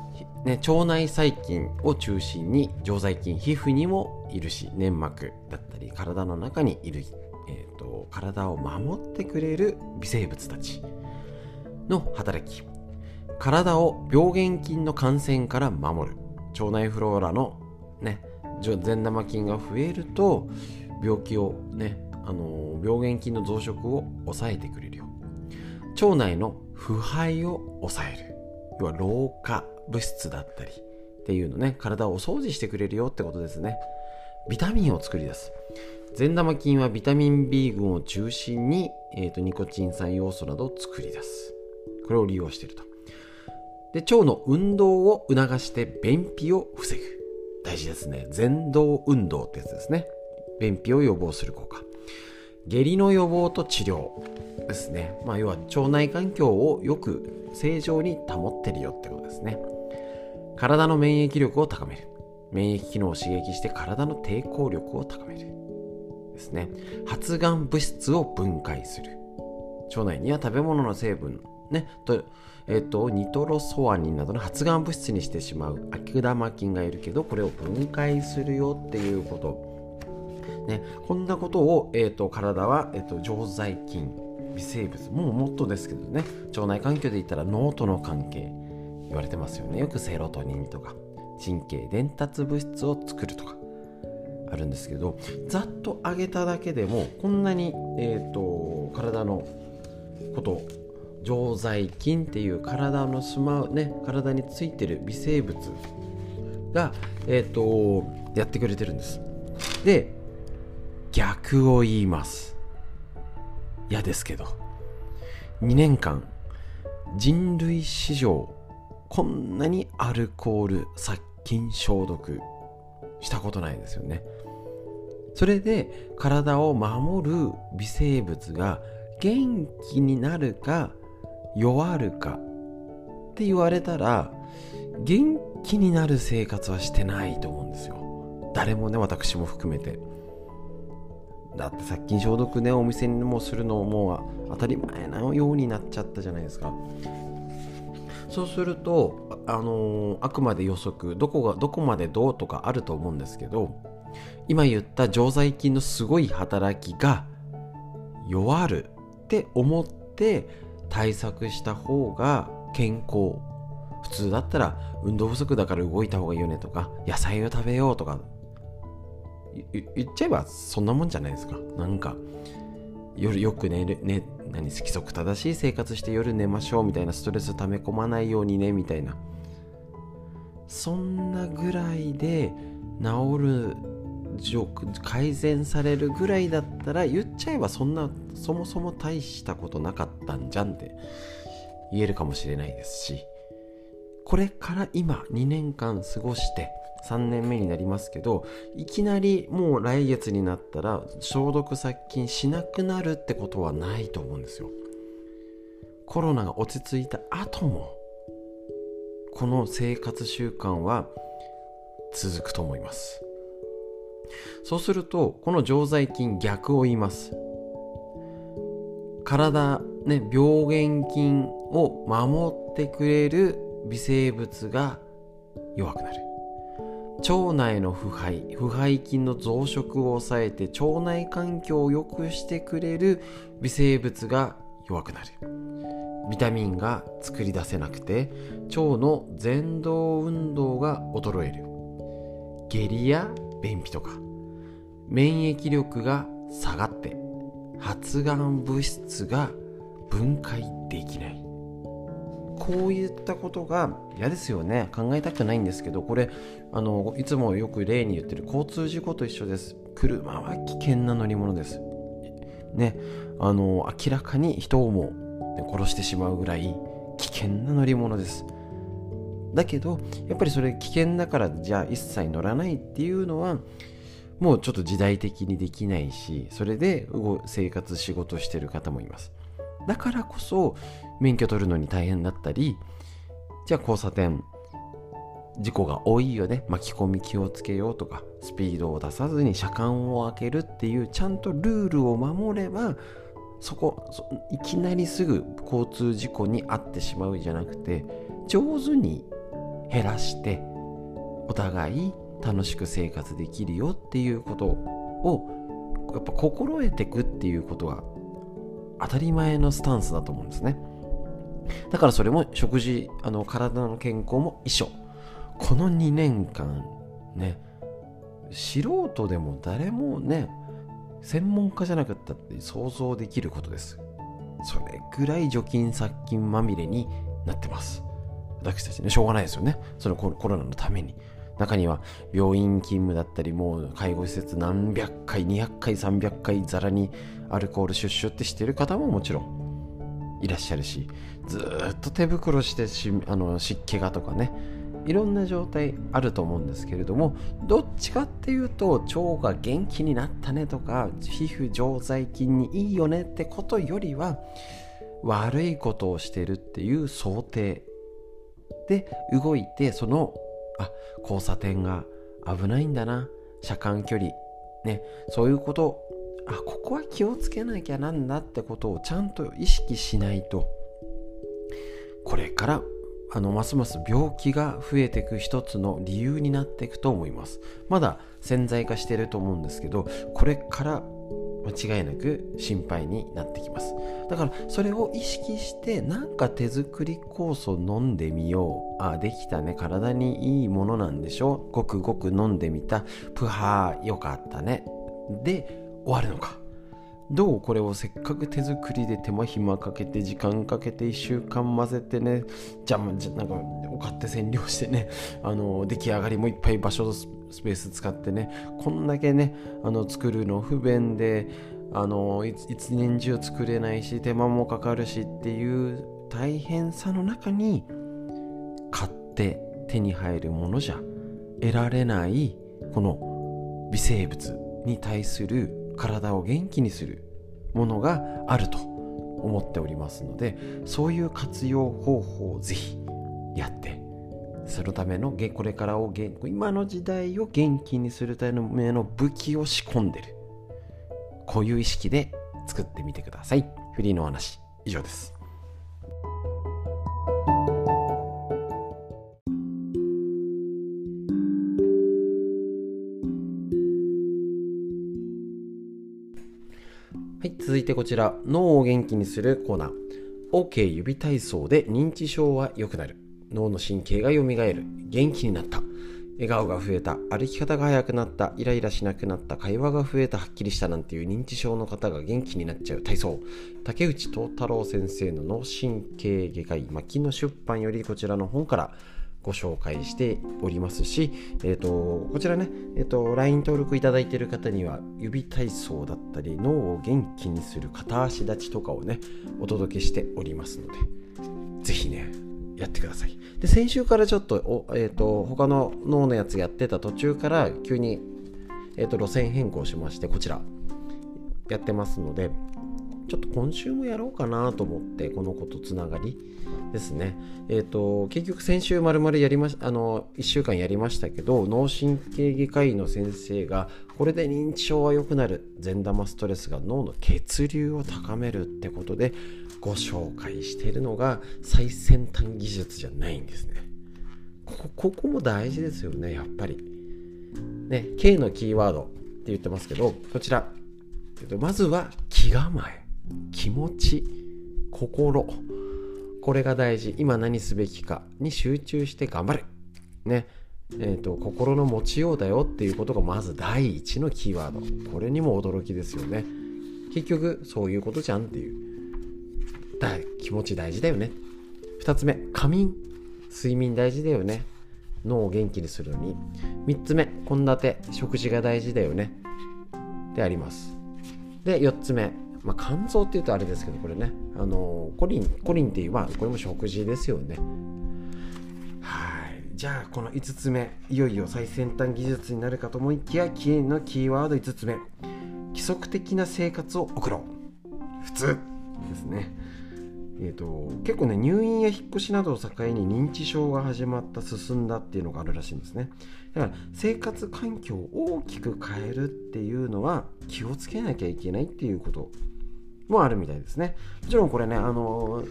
ね、腸内細菌を中心に常在菌、皮膚にもいるし、粘膜だったり、体の中にいる、えーと体を守ってくれる微生物たちの働き。体を病原菌の感染から守る。腸内フローラのね善玉菌が増えると病気をねあの病原菌の増殖を抑えてくれるよ。腸内の腐敗を抑える。要は老化物質だったりっていうのね体をお掃除してくれるよってことですね。ビタミンを作り出す。善玉菌はビタミン B 群を中心に、えーとニコチン酸要素などを作り出す。これを利用していると。で腸の運動を促して便秘を防ぐ。大事ですね。前動運動ってやつですね。便秘を予防する効果。下痢の予防と治療ですね、まあ、要は腸内環境をよく正常に保ってるよってことですね。体の免疫力を高める。免疫機能を刺激して体の抵抗力を高めるですね。発がん物質を分解する。腸内には食べ物の成分ねとえっと、ニトロソアニンなどの発がん物質にしてしまう悪玉菌がいるけど、これを分解するよっていうこと。ね、こんなことを、えっと、体は、えっと、常在菌、微生物、もうもっとですけどね、腸内環境で言ったら脳との関係、言われてますよね。よくセロトニンとか、神経伝達物質を作るとか。あるんですけどざっと上げただけでもこんなに、えーと体のこと常在菌っていう体のすまうね体についてる微生物がえ、ー、とやってくれてるんです。で逆を言います。嫌ですけど。2年間人類史上こんなにアルコール殺菌消毒したことないですよね。それで体を守る微生物が元気になるか弱るか？って言われたら元気になる生活はしてないと思うんですよ。誰もね私も含めて。だって殺菌消毒ねお店にもするのもう当たり前なようになっちゃったじゃないですか。そうするとあのー、あくまで予測どこがどこまでどうとかあると思うんですけど今言った常在菌のすごい働きが弱るって思って対策した方が健康。普通だったら運動不足だから動いた方がいいよねとか野菜を食べようとか。言っちゃえばそんなもんじゃないですか。なんか夜よく寝る、ね、何規則正しい生活して夜寝ましょうみたいなストレス溜め込まないようにねみたいな。そんなぐらいで治る改善されるぐらいだったら言っちゃえばそんなそもそも大したことなかったんじゃんって言えるかもしれないですしこれから今2年間過ごして3年目になりますけどいきなりもう来月になったら消毒殺菌しなくなるってことはないと思うんですよ。コロナが落ち着いた後もこの生活習慣は続くと思います。そうするとこの常在菌逆を言います。体ね病原菌を守ってくれる微生物が弱くなる。腸内の腐敗腐敗菌の増殖を抑えて腸内環境を良くしてくれる微生物が弱くなる。ビタミンが作り出せなくて腸の蠕動運動が衰える。下痢や便秘とか免疫力が下がって発がん物質が分解できない。こういったことが嫌ですよね。考えたくないんですけどこれあのいつもよく例に言ってる交通事故と一緒です。車は危険な乗り物です。ね。あの明らかに人をも、殺してしまうぐらい危険な乗り物です。だけどやっぱりそれ危険だからじゃあ一切乗らないっていうのはもうちょっと時代的にできないしそれで生活仕事してる方もいます。だからこそ免許取るのに大変だったりじゃあ交差点事故が多いよね。巻き込み気をつけようとかスピードを出さずに車間を開けるっていうちゃんとルールを守ればそこいきなりすぐ交通事故に遭ってしまうじゃなくて上手に減らしてお互い楽しく生活できるよっていうことをやっぱ心得ていくっていうことは当たり前のスタンスだと思うんですね。だからそれも食事あの体の健康も一緒。この2年間ね素人でも誰もね専門家じゃなかったって想像できることです。それぐらい除菌殺菌まみれになってます。私たちねしょうがないですよね。そのコロナのために。中には病院勤務だったりもう介護施設何百回200回300回ざらにアルコールシュッシュってしてる方ももちろんいらっしゃるしずっと手袋してしあの湿気がとかね。いろんな状態あると思うんですけれどもどっちかっていうと腸が元気になったねとか皮膚常在菌にいいよねってことよりは悪いことをしてるっていう想定で動いてそのあ交差点が危ないんだな。車間距離。ね。そういうこと。あここは気をつけなきゃなんだってことをちゃんと意識しないと。これからあのますます病気が増えていく一つの理由になっていくと思います。まだ潜在化してると思うんですけどこれから間違いなく心配になってきます。だからそれを意識してなんか手作り酵素飲んでみよう。あできたね。体にいいものなんでしょごくごく飲んでみた。プハーよかったね。で終わるのか。どうこれをせっかく手作りで手間暇かけて時間かけて1週間混ぜてねじゃあなんかお買って占領してねあの出来上がりもいっぱい場所スペース使ってねこんだけねあの作るの不便であの一年中作れないし手間もかかるしっていう大変さの中に買って手に入るものじゃ得られないこの微生物に対する体を元気にするものがあると思っておりますのでそういう活用方法をぜひやってそのためのこれからを今の時代を元気にするための武器を仕込んでる。こういう意識で作ってみてください。フリーのお話以上です。はい、続いてこちら、脳を元気にするコーナー。OK 指体操で認知症は良くなる。脳の神経が蘇る。元気になった。笑顔が増えた。歩き方が速くなった。イライラしなくなった。会話が増えた。はっきりしたなんていう認知症の方が元気になっちゃう体操。竹内東太郎先生の脳神経外科医、牧野出版よりこちらの本からご紹介しておりますし、えーと、こちらね、えーと、LINE 登録いただいている方には指体操だったり脳を元気にする片足立ちとかをねお届けしておりますのでぜひねやってください。で先週からちょっとお、えーと、他の脳のやつやってた途中から急に、えー、と路線変更しましてこちらやってますのでちょっと今週もやろうかなと思ってこの子とつながりですね。えっ、ー、と結局先週まるまるやりましあの1週間やりましたけど脳神経外科医の先生がこれで認知症は良くなる善玉ストレスが脳の血流を高めるってことでご紹介しているのが最先端技術じゃないんですね。ここも大事ですよねやっぱり。ね K のキーワードって言ってますけどこちら。まずは気構え。気持ち心。これが大事。今何すべきかに集中して頑張るね。えーと、心の持ちようだよっていうことがまず第一のキーワード。これにも驚きですよね。結局そういうことじゃんっていう。だ気持ち大事だよね。2つ目仮眠。睡眠大事だよね。脳を元気にするのに。3つ目献立。食事が大事だよね。であります。で4つ目まあ、肝臓っていうとあれですけどこれね。あのコリンコリンっていうまあこれも食事ですよね。はい。じゃあこの5つ目。いよいよ最先端技術になるかと思いきやキーのキーワード5つ目。規則的な生活を送ろう。普通ですね。えーと、結構ね入院や引っ越しなどを境に認知症が始まった進んだっていうのがあるらしいんですね。だから生活環境を大きく変えるっていうのは気をつけなきゃいけないっていうこと。もあるみたいですね。もちろんこれねあの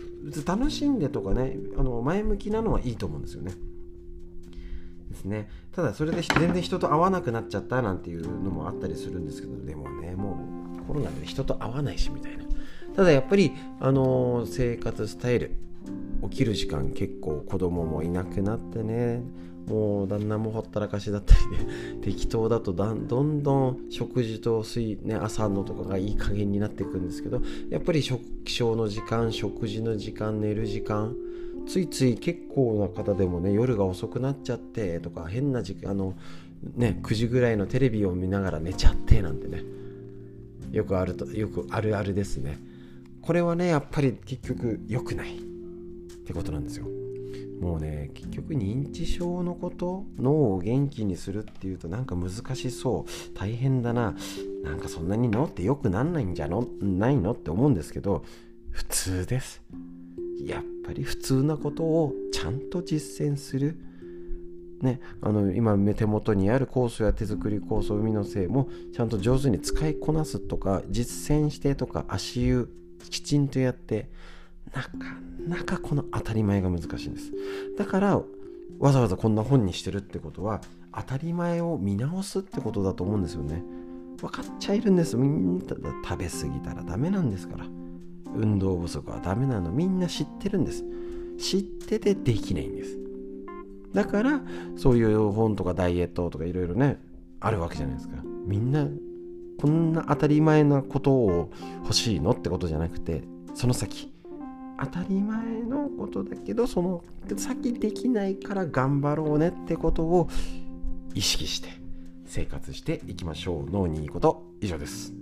楽しんでとかねあの前向きなのはいいと思うんですよね。ですね。ただそれで全然人と会わなくなっちゃったなんていうのもあったりするんですけどでもねもうコロナで人と会わないしみたいな。ただやっぱり、あの生活スタイル起きる時間結構子供もいなくなってねもう旦那もほったらかしだったりで 適当だとだどんどん食事と水、ね、朝のとかがいい加減になっていくんですけどやっぱり起床の時間食事の時間寝る時間ついつい結構な方でもね夜が遅くなっちゃってとか変な時間あのね9時ぐらいのテレビを見ながら寝ちゃってなんてねよくあるとよくあるあるですね。これはねやっぱり結局良くないってことなんですよ。もうね結局認知症のこと脳を元気にするっていうとなんか難しそう。大変だな。なんかそんなに脳って良くなんないんじゃの？ないの？って思うんですけど普通です。やっぱり普通なことをちゃんと実践する。ね、あの今手元にある酵素や手作り酵素海のせいもちゃんと上手に使いこなすとか実践してとか足湯きちんとやってなかなかこの当たり前が難しいんです。だからわざわざこんな本にしてるってことは当たり前を見直すってことだと思うんですよね。分かっちゃいるんです。みんな食べ過ぎたらダメなんですから。運動不足はダメなの。みんな知ってるんです。知っててできないんです。だからそういう本とかダイエットとかいろいろねあるわけじゃないですか。みんなこんな当たり前なことを欲しいのってことじゃなくてその先当たり前のことだけどその先できないから頑張ろうねってことを意識して生活していきましょう。脳にいいこと。以上です。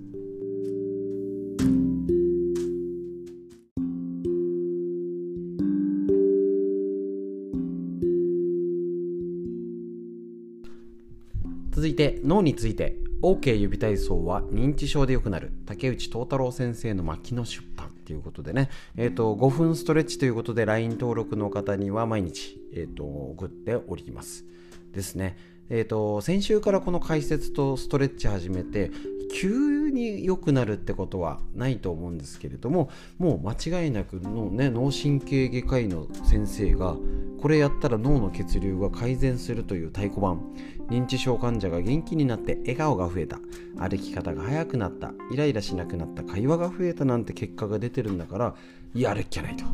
続いて脳について。OK 指体操は認知症で良くなる。竹内東太郎先生の牧野出版。ということでね、えーと、5分ストレッチということで LINE 登録の方には毎日、えーと、送っております。ですね。えーと、先週からこの解説とストレッチ始めて急に良くなるってことはないと思うんですけれどももう間違いなくの、ね、脳神経外科医の先生がこれやったら脳の血流が改善するという太鼓判認知症患者が元気になって笑顔が増えた歩き方が速くなったイライラしなくなった会話が増えたなんて結果が出てるんだからやるっきゃないと。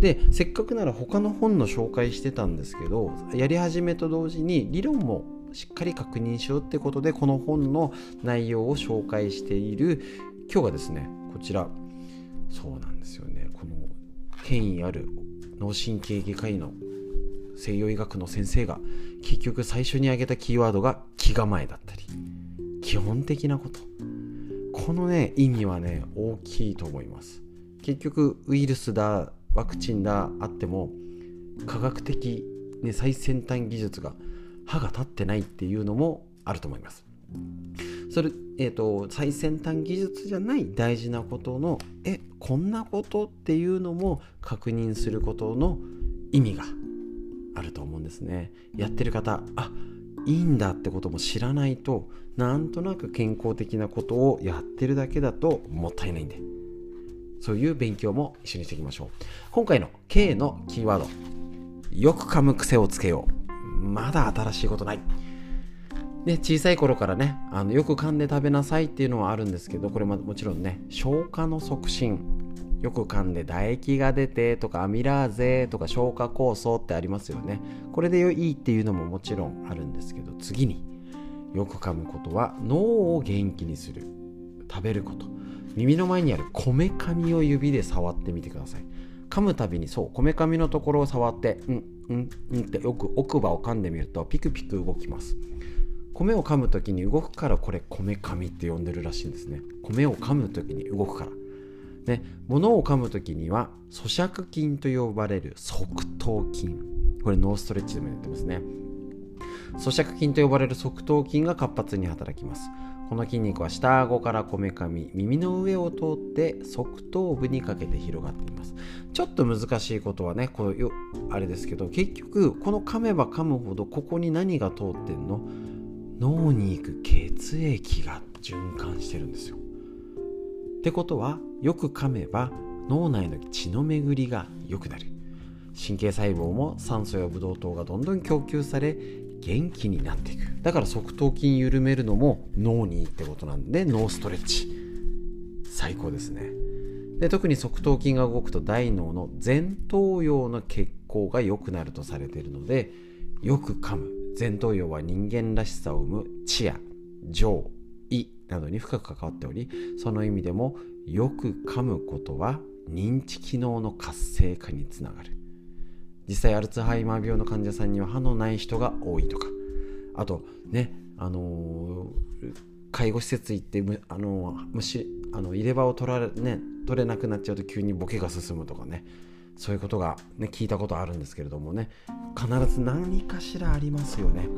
でせっかくなら他の本の紹介してたんですけどやり始めと同時に理論もしっかり確認しようってことでこの本の内容を紹介している今日はですねこちら。そうなんですよね。この権威ある脳神経外科医の西洋医学の先生が結局最初に挙げたキーワードが気構えだったり基本的なこと。このね意味はね大きいと思います。結局ウイルスだワクチンだあっても科学的、ね、最先端技術が歯が立ってないっていうのもあると思います。それ、えーと、最先端技術じゃない大事なことのえこんなことっていうのも確認することの意味があると思うんですね。やってる方あいいんだってことも知らないとなんとなく健康的なことをやってるだけだともったいないんで。そういう勉強も一緒にしていきましょう。今回の K のキーワードよく噛む癖をつけよう。まだ新しいことない。ね、小さい頃からねあのよく噛んで食べなさいっていうのはあるんですけどこれももちろんね消化の促進。よく噛んで唾液が出てとかアミラーゼとか消化酵素ってありますよね。これでいいっていうのももちろんあるんですけど次によく噛むことは脳を元気にする。食べること。耳の前にあるこめかみを指で触ってみてください。噛むたびにそうこめかみのところを触ってうんうんうんってよく奥歯を噛んでみるとピクピク動きます。米を噛む時に動くからこれこめかみって呼んでるらしいんですね。米を噛む時に動くから。で物を噛む時には咀嚼筋と呼ばれる側頭筋。これノーストレッチでもやってますね。咀嚼筋と呼ばれる側頭筋が活発に働きます。この筋肉は下顎からこめかみ耳の上を通って側頭部にかけて広がっています。ちょっと難しいことはねこうあれですけど結局この噛めば噛むほどここに何が通ってんの？脳に行く血液が循環してるんですよ。ってことはよく噛めば脳内の血の巡りが良くなる。神経細胞も酸素やブドウ糖がどんどん供給され元気になっていく。だから側頭筋緩めるのも脳にいいってことなんで脳ストレッチ。最高ですね。で特に側頭筋が動くと大脳の前頭葉の血行が良くなるとされているのでよく噛む。前頭葉は人間らしさを生む知や情意などに深く関わっておりその意味でもよく噛むことは認知機能の活性化につながる。実際アルツハイマー病の患者さんには歯のない人が多いとか。あとねあのー、介護施設行ってあのー、虫あの入れ歯を取られ、ね、取れなくなっちゃうと急にボケが進むとかね。そういうことが、ね、聞いたことあるんですけれどもね。必ず何かしらありますよね。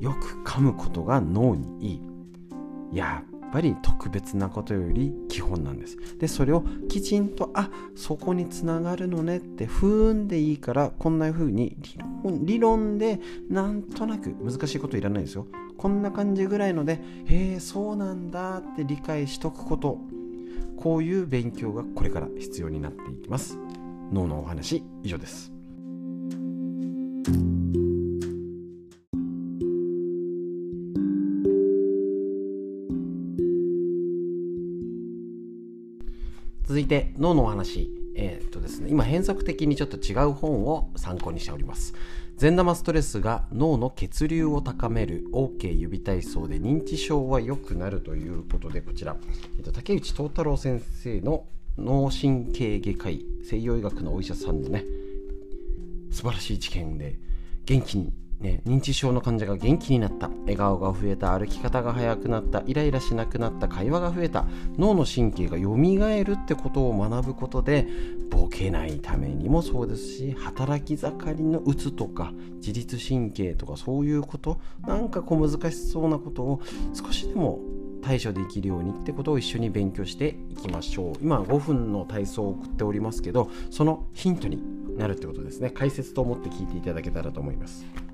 よく噛むことが脳にいい。やっぱり特別なことより基本なんです。でそれをきちんとあそこにつながるのねってふんでいいからこんな風に理論理論でなんとなく難しいこといらないですよ。こんな感じぐらいのでへえそうなんだって理解しとくこと。こういう勉強がこれから必要になっていきます。脳のお話以上です。続いて脳のお話。えー、っとですね今変則的にちょっと違う本を参考にしております。善玉ストレスが脳の血流を高める OK 指体操で認知症は良くなるということでこちら、えっと、竹内東太郎先生の脳神経外科医西洋医学のお医者さんのね素晴らしい知見で元気にね、認知症の患者が元気になった。笑顔が増えた歩き方が速くなったイライラしなくなった会話が増えた。脳の神経がよみがえるってことを学ぶことでボケないためにもそうですし働き盛りのうつとか自律神経とかそういうことなんかこう難しそうなことを少しでも対処できるようにってことを一緒に勉強していきましょう。今5分の体操を送っておりますけどそのヒントになるってことですね。解説と思って聞いていただけたらと思います。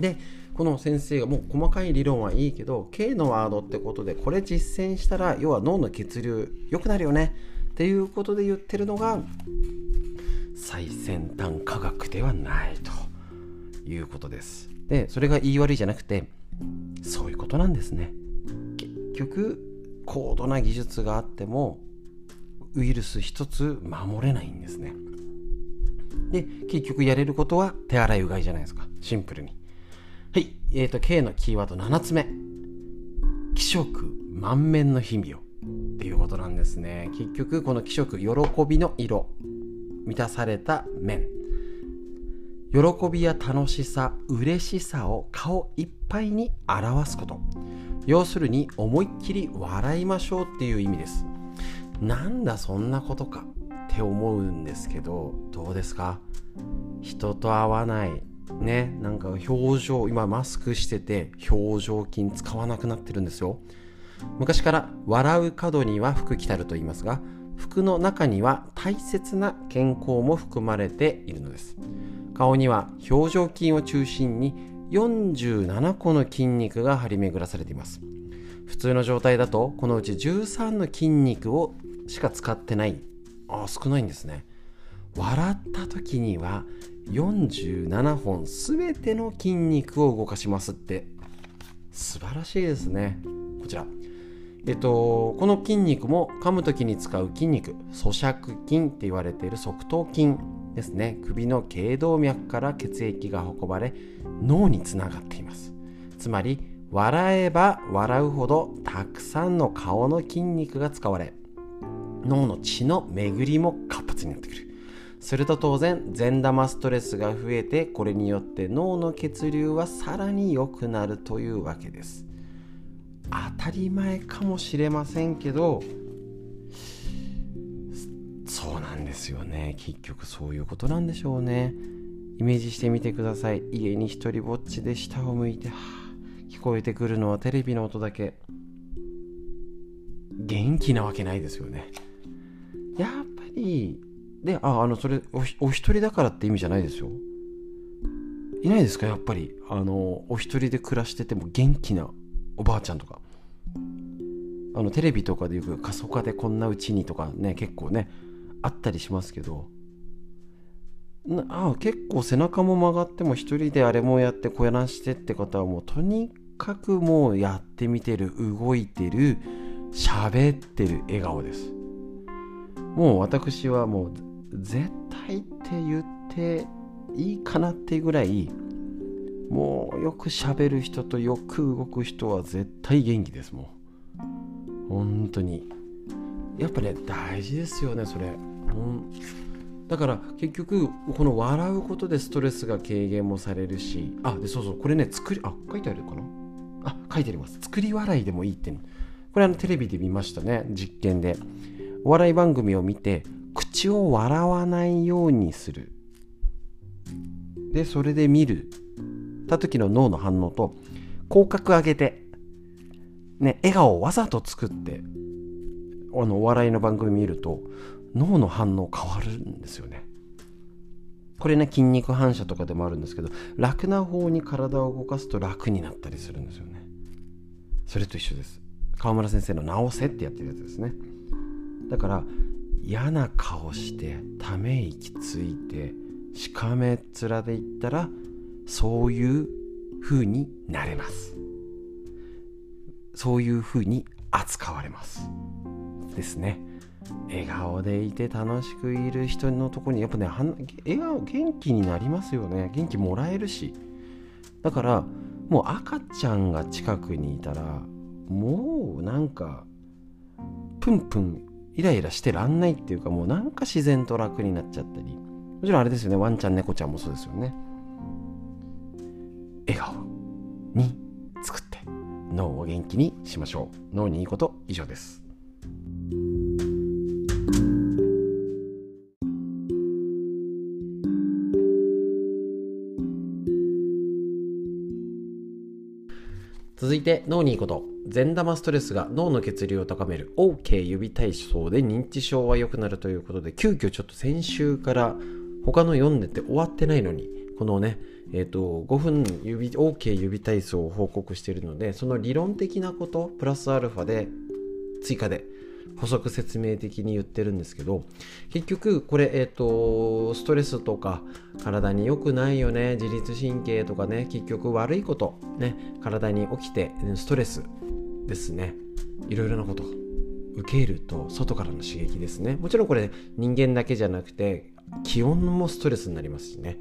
でこの先生がもう細かい理論はいいけど K のワードってことでこれ実践したら要は脳の血流良くなるよね。っていうことで言ってるのが最先端科学ではないと。いうことです。でそれが言い悪いじゃなくてそういうことなんですね。結局高度な技術があってもウイルス一つ守れないんですね。で結局やれることは手洗いうがいじゃないですか。シンプルに。はい。えーと K のキーワード7つ目。気色満面の日々を。っていうことなんですね。結局この気色喜びの色。満たされた面。喜びや楽しさ嬉しさを顔いっぱいに表すこと。要するに思いっきり笑いましょうっていう意味です。なんだそんなことかって思うんですけどどうですか？人と会わない。ねなんか表情今マスクしてて表情筋使わなくなってるんですよ。昔から笑う角には福来たると言いますが服の中には大切な健康も含まれているのです。顔には表情筋を中心に47個の筋肉が張り巡らされています。普通の状態だとこのうち13の筋肉をしか使ってない。あ少ないんですね。笑った時には47本全ての筋肉を動かしますって。素晴らしいですね。こちら。えっと、この筋肉も噛む時に使う筋肉咀嚼筋って言われている側頭筋ですね。首の頸動脈から血液が運ばれ脳につながっています。つまり笑えば笑うほどたくさんの顔の筋肉が使われ脳の血の巡りも活発になってくる。すると当然善玉ストレスが増えてこれによって脳の血流はさらに良くなるというわけです。当たり前かもしれませんけどそうなんですよね。結局そういうことなんでしょうね。イメージしてみてください。家に一人ぼっちで下を向いて、聞こえてくるのはテレビの音だけ。元気なわけないですよね。やっぱりでああのそれお一人だからって意味じゃないですよ。いないですかやっぱり。あのお一人で暮らしてても元気なおばあちゃんとか。あのテレビとかでよく過疎化でこんなうちにとかね結構ねあったりしますけど。なあ結構背中も曲がっても一人であれもやってこやなしてって方はもうとにかくもうやってみてる動いてる喋ってる笑顔です。もう私はもう絶対って言っていいかなっていうぐらいもうよく喋る人とよく動く人は絶対元気ですもん本当に。やっぱね大事ですよねそれ、うん、だから結局この笑うことでストレスが軽減もされるしあでそうそうこれね作りあ書いてあるかな？あ書いてあります。作り笑いでもいいってこれあのテレビで見ましたね実験で。お笑い番組を見て口を笑わないようにするでそれで見るた時の脳の反応と口角上げて、ね、笑顔をわざと作ってあのお笑いの番組見ると脳の反応変わるんですよね。これね筋肉反射とかでもあるんですけど楽な方に体を動かすと楽になったりするんですよね。それと一緒です。川村先生の「直せ」ってやってるやつですね。だから嫌な顔してため息ついてしかめっ面で言ったらそういう風になれます。そういう風に扱われます。ですね。笑顔でいて楽しくいる人のとこにやっぱね笑顔元気になりますよね。元気もらえるし。だからもう赤ちゃんが近くにいたらもうなんかプンプンイライラしてらんないっていうかもうなんか自然と楽になっちゃったり。もちろんあれですよね。ワンちゃん猫ちゃんもそうですよね。笑顔に作って脳を元気にしましょう。脳にいいこと以上です。続いて脳にいいこと。善玉ストレスが脳の血流を高める OK 指体操で認知症は良くなるということで急遽ちょっと先週から他の読んでて終わってないのにこのねえーと、5分指 OK 指体操を報告しているのでその理論的なことプラスアルファで追加で補足説明的に言ってるんですけど結局これ、えーと、ストレスとか体に良くないよね自律神経とかね結局悪いことね体に起きてストレスですね。いろいろなこと受けると外からの刺激ですね。もちろんこれ人間だけじゃなくて気温もストレスになりますしね。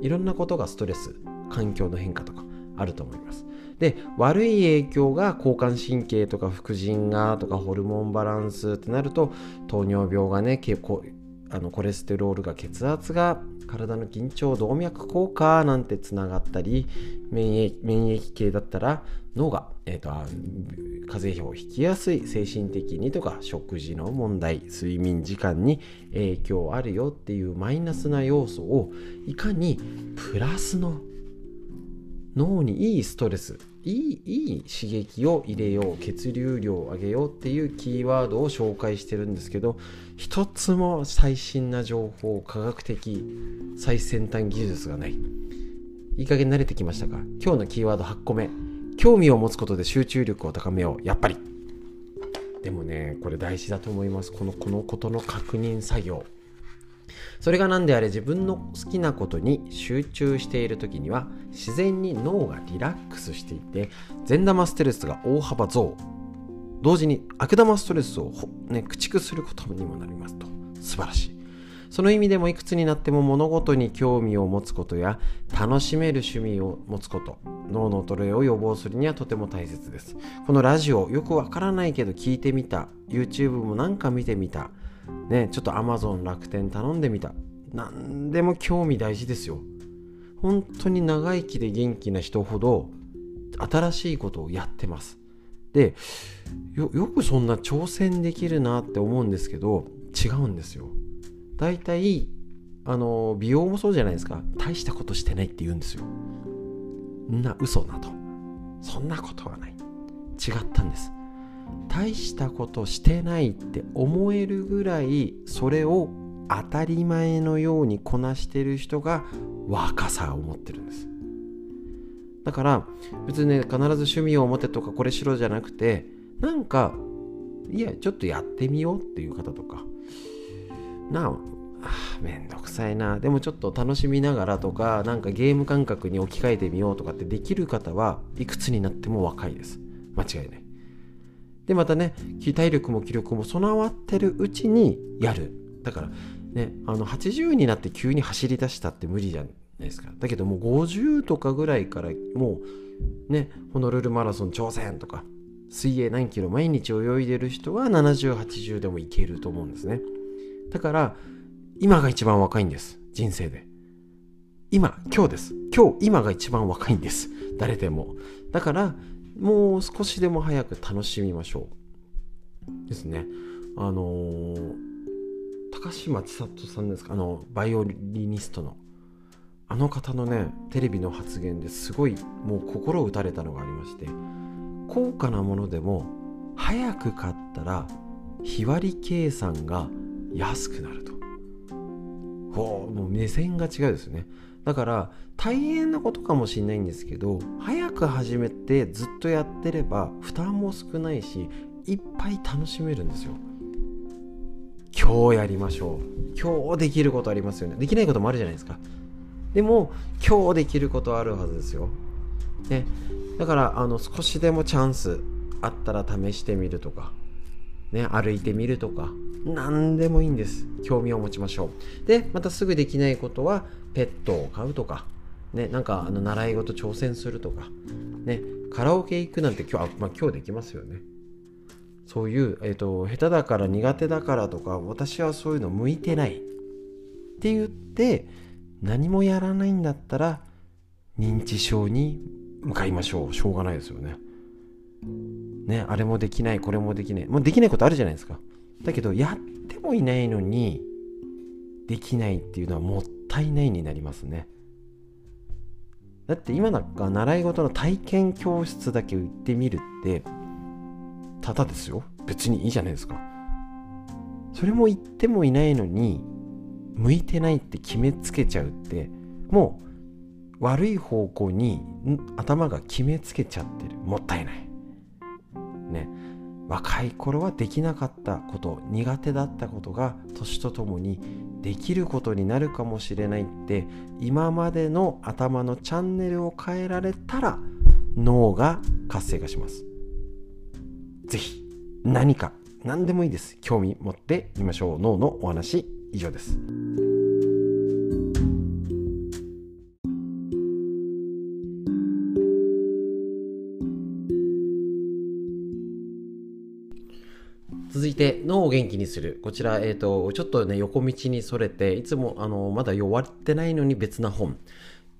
いろんなことがストレス環境の変化とかあると思います。で悪い影響が交感神経とか副腎がとかホルモンバランスってなると糖尿病がね結構あのコレステロールが血圧が体の緊張動脈硬化なんてつながったり免疫免疫系だったら脳が、えーと、風邪をひきやすい精神的にとか食事の問題睡眠時間に影響あるよっていうマイナスな要素をいかにプラスの脳にいいストレスいいいい刺激を入れよう血流量を上げようっていうキーワードを紹介してるんですけど一つも最新な情報科学的最先端技術がない。いい加減慣れてきましたか？今日のキーワード8個目。興味を持つことで集中力を高めよう。やっぱり。でもねこれ大事だと思います。このこのことの確認作業。それが何であれ自分の好きなことに集中している時には自然に脳がリラックスしていて善玉ストレスが大幅増。同時に悪玉ストレスを、ね、駆逐することにもなりますと。素晴らしい。その意味でもいくつになっても物事に興味を持つことや楽しめる趣味を持つこと脳の衰えを予防するにはとても大切です。このラジオよくわからないけど聞いてみた YouTube もなんか見てみた。ね、ちょっと Amazon 楽天頼んでみた。何でも興味大事ですよ。本当に長生きで元気な人ほど新しいことをやってます。でよ、くそんな挑戦できるなって思うんですけど、違うんですよ。大体、あの、美容もそうじゃないですか。大したことしてないって言うんですよ。んな嘘なと。そんなことはない。違ったんです。大したことしてないって思えるぐらいそれを当たり前のようにこなしてる人が若さを持ってるんです。だから別にね必ず趣味を持てとかこれしろじゃなくてなんかいやちょっとやってみようっていう方とか。なあめんどくさいな。でもちょっと楽しみながらとかなんかゲーム感覚に置き換えてみようとかってできる方はいくつになっても若いです。間違いない。でまたね体力も気力も備わってるうちにやる。だからねあの80になって急に走り出したって無理じゃないですか。だけどもう50とかぐらいからもうねホノルルマラソン挑戦とか水泳何キロ毎日泳いでる人は7080でもいけると思うんですね。だから今が一番若いんです。人生で。今今日です。今日今が一番若いんです。誰でも。だからもう少しでも早く楽しみましょう。ですね。あのー、高嶋ちさとさんですか？あのバイオリニストの。あの方のねテレビの発言ですごいもう心を打たれたのがありまして。高価なものでも早く買ったら日割り計算が安くなると。ほうもう目線が違うですね。だから大変なことかもしれないんですけど早く始めてずっとやってれば負担も少ないしいっぱい楽しめるんですよ。今日やりましょう。今日できることありますよね。できないこともあるじゃないですか。でも今日できることあるはずですよ、ね、だからあの少しでもチャンスあったら試してみるとか。ね、歩いてみるとか。何でもいいんです。興味を持ちましょう。でまたすぐできないことはペットを飼うとか、ね、なんかあの習い事挑戦するとか、ね、カラオケ行くなんて今日、あまあ、今日できますよね。そういう、えーと、下手だから苦手だからとか私はそういうの向いてないって言って何もやらないんだったら認知症に向かいましょうしょうがないですよね。ねあれもできないこれもできないもうできないことあるじゃないですか。だけどやってもいないのにできないっていうのはもっ対ないになりますね。だって今なんか習い事の体験教室だけ行ってみるってただですよ。別にいいじゃないですか。それも言ってもいないのに向いてないって決めつけちゃうってもう悪い方向に頭が決めつけちゃってる。もったいない。ね。若い頃はできなかったこと苦手だったことが年とともにできることになるかもしれないって今までの頭のチャンネルを変えられたら脳が活性化します。是非何か何でもいいです。興味持ってみましょう。脳のお話以上です。続いて脳を元気にする。こちら、えーと、ちょっとね横道にそれていつもあのまだ弱ってないのに別な本。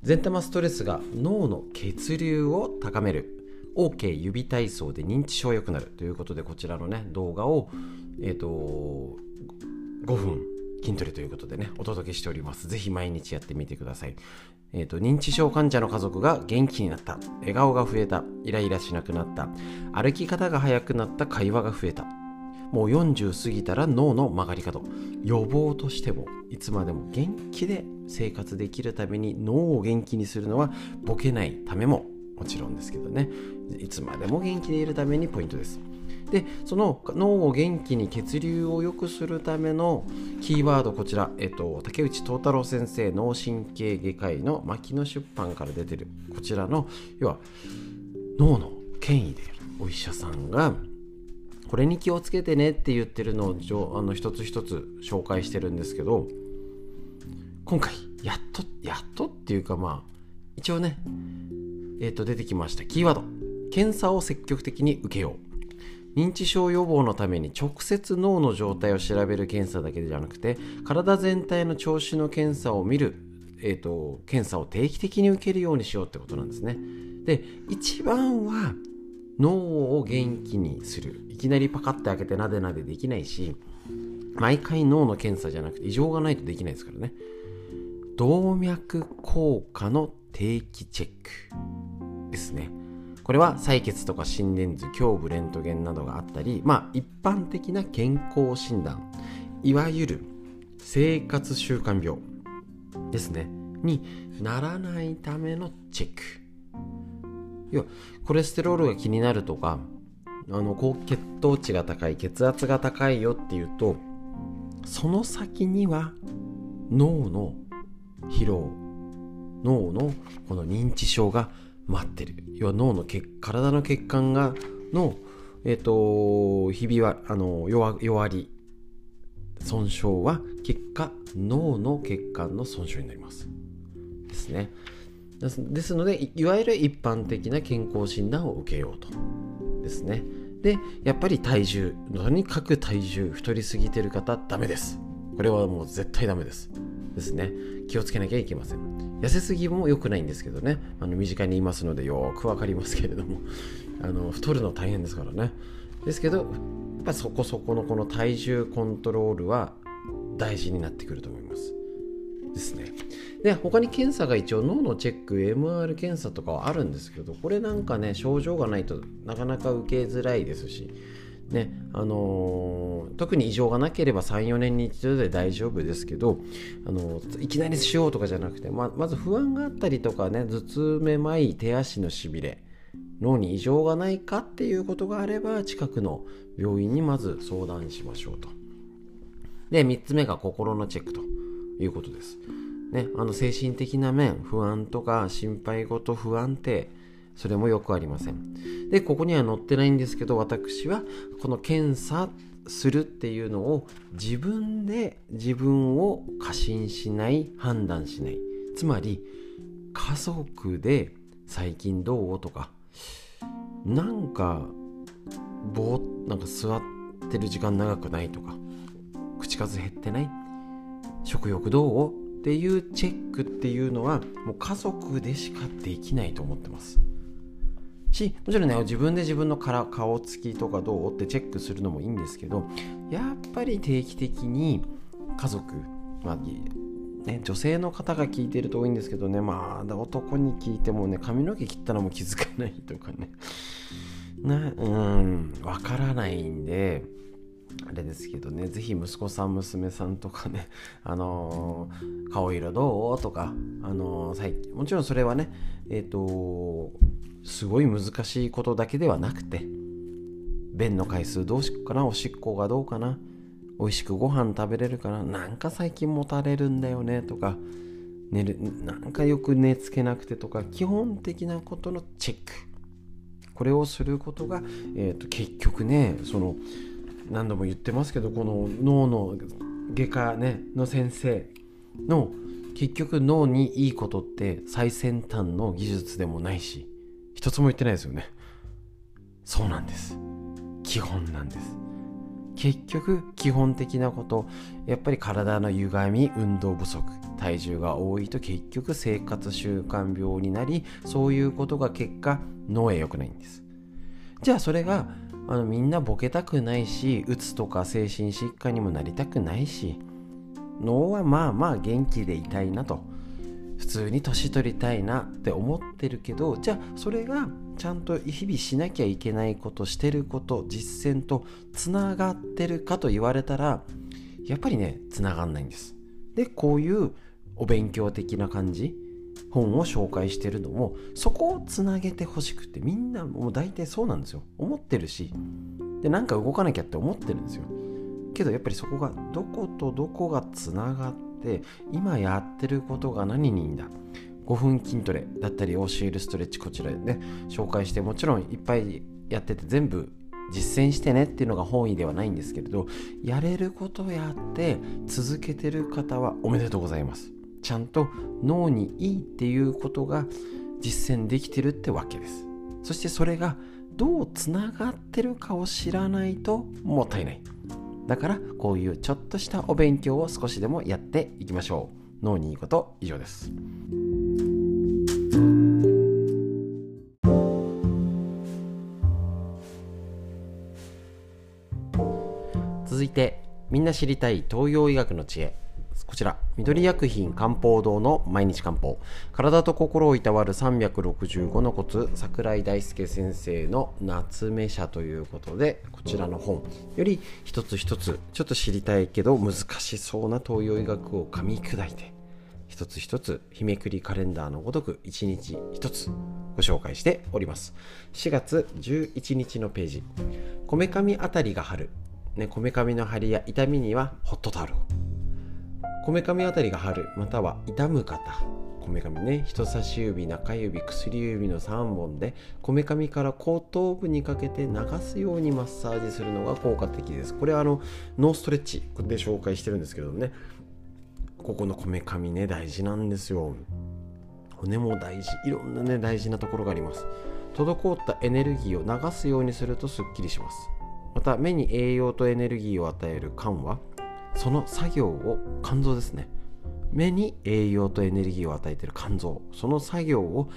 善玉ストレスが脳の血流を高める。OK 指体操で認知症良くなる。ということでこちらのね動画をえっ、ー、と5分筋トレということでねお届けしております。ぜひ毎日やってみてください。えーと、認知症患者の家族が元気になった。笑顔が増えた。イライラしなくなった。歩き方が速くなった。会話が増えた。もう40過ぎたら脳の曲がり角。予防としてもいつまでも元気で生活できるために脳を元気にするのはボケないためももちろんですけどね。いつまでも元気でいるためにポイントです。でその脳を元気に血流を良くするためのキーワードこちら、えっと、竹内東太郎先生脳神経外科医の牧野出版から出てるこちらの要は脳の権威でお医者さんがこれに気をつけてねって言ってるのをあの一つ一つ紹介してるんですけど今回やっとやっとっていうかまあ一応ねえっ、ー、と出てきました。キーワード。検査を積極的に受けよう。認知症予防のために直接脳の状態を調べる検査だけじゃなくて体全体の調子の検査を見る、えーと検査を定期的に受けるようにしようってことなんですね。で一番は脳を元気にする。いきなりパカッて開けてなでなでできないし毎回脳の検査じゃなくて異常がないとできないですからね。動脈硬化の定期チェック。ですね。これは採血とか心電図胸部レントゲンなどがあったりまあ一般的な健康診断いわゆる生活習慣病ですね。にならないためのチェック。要はコレステロールが気になるとかあの高血糖値が高い血圧が高いよっていうとその先には脳の疲労脳のこの認知症が待ってる。要は脳の体の血管がのえっ、ー、とひびはあの弱弱り損傷は結果脳の血管の損傷になります。ですね。です。のでいわゆる一般的な健康診断を受けようと。ですね。でやっぱり体重とにかく体重太りすぎてる方ダメです。これはもう絶対ダメです。ですね。気をつけなきゃいけません。痩せすぎも良くないんですけどね。あの身近にいますのでよくわかりますけれども。あの太るの大変ですからね。ですけどやっぱそこそこのこの体重コントロールは大事になってくると思います。ですね。で他に検査が一応脳のチェック MR 検査とかはあるんですけどこれなんかね症状がないとなかなか受けづらいですしねあのー、特に異常がなければ34年に一度で大丈夫ですけど、あのー、いきなりしようとかじゃなくてままず不安があったりとかね頭痛めまい手足のしびれ脳に異常がないかっていうことがあれば近くの病院にまず相談しましょうと。で3つ目が心のチェックということです。ね、あの精神的な面不安とか心配事不安定それもよくありません。でここには載ってないんですけど私はこの検査するっていうのを自分で自分を過信しない判断しない。つまり家族で最近どう？とかなんかぼなんか座ってる時間長くない？とか口数減ってない？食欲どう？っていうチェックっていうのはもう家族でしかできないと思ってます。しもちろんね自分で自分のから顔つきとかどうってチェックするのもいいんですけどやっぱり定期的に家族、まあね、女性の方が聞いてると多いんですけどねまあ男に聞いてもね髪の毛切ったのも気づかないとかね。なうんわからないんであれですけどね、ぜひ息子さん、娘さんとかね、あのー、顔色どう？とか、あのー、もちろんそれはね、えっ、ー、と、すごい難しいことだけではなくて、便の回数どうしようかなおしっこがどうかな美味しくご飯食べれるかななんか最近もたれるんだよねとか寝るなんかよく寝つけなくてとか基本的なことのチェック。これをすることが、えーと、結局ねその何度も言ってますけどこの脳の外科、ね、の先生の結局脳にいいことって最先端の技術でもないし一つも言ってないですよね。そうなんです。基本なんです。結局基本的なことやっぱり体の歪み運動不足体重が多いと結局生活習慣病になりそういうことが結果脳へ良くないんです。じゃあそれがあのみんなボケたくないしうつとか精神疾患にもなりたくないし脳はまあまあ元気でいたいなと。普通に年取りたいなって思ってるけどじゃあそれがちゃんと日々しなきゃいけないことしてること実践とつながってるかと言われたらやっぱりねつながんないんです。でこういうお勉強的な感じ本を紹介してるのもそこをつなげてほしくてみんなもう大体そうなんですよ。思ってるしでなんか動かなきゃって思ってるんですよ。けどやっぱりそこがどことどこがつながって今やってることが何にいいんだ。5分筋トレだったり教えるストレッチこちらでね紹介してもちろんいっぱいやってて全部実践してねっていうのが本意ではないんですけれどやれることやって続けてる方はおめでとうございます。ちゃんと脳にいいっていうことが実践できてるってわけです。そしてそれがどうつながってるかを知らないともったいない。だからこういうちょっとしたお勉強を少しでもやっていきましょう。脳にいいこと以上です。続いてみんな知りたい東洋医学の知恵。こちら。緑薬品漢方堂の毎日漢方。体と心をいたわる365のコツ。桜井大輔先生の夏目社ということでこちらの本。より一つ一つちょっと知りたいけど難しそうな東洋医学を噛み砕いて一つ一つ日めくりカレンダーのごとく一日一つご紹介しております。4月11日のページ。こめかみあたりが張るね、こめかみの張りや痛みにはホットタオルを。こめかみあたりが張るまたは痛む方。こめかみね。人差し指中指薬指の3本でこめかみから後頭部にかけて流すようにマッサージするのが効果的です。これはあのノーストレッチで紹介してるんですけどね。ここのこめかみね大事なんですよ。骨も大事。いろんなね大事なところがあります。滞ったエネルギーを流すようにするとすっきりします。また目に栄養とエネルギーを与える肝はその作業を肝臓ですね。目に栄養とエネルギーを与えている肝臓。その作業を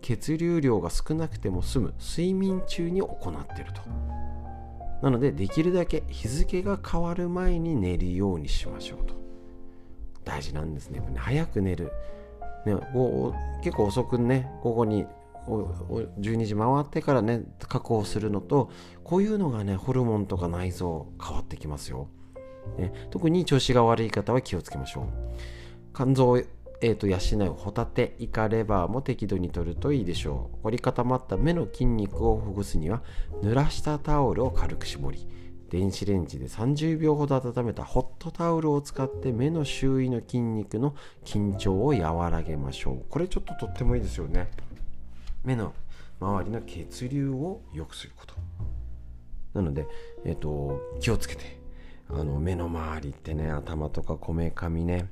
血流量が少なくても済む。睡眠中に行っていると。なのでできるだけ日付が変わる前に寝るようにしましょうと。大事なんですね。早く寝る、ね、結構遅くね午後に12時回ってからね確保するのとこういうのがねホルモンとか内臓変わってきますよ。ね、特に調子が悪い方は気をつけましょう。肝臓を、えーと、養うホタテイカレバーも適度に摂るといいでしょう。凝り固まった目の筋肉をほぐすには濡らしたタオルを軽く絞り電子レンジで30秒ほど温めたホットタオルを使って目の周囲の筋肉の緊張を和らげましょう。これちょっととってもいいですよね。目の周りの血流を良くすること。なので、えーと気をつけてあの目の周りってね頭とかこめかみね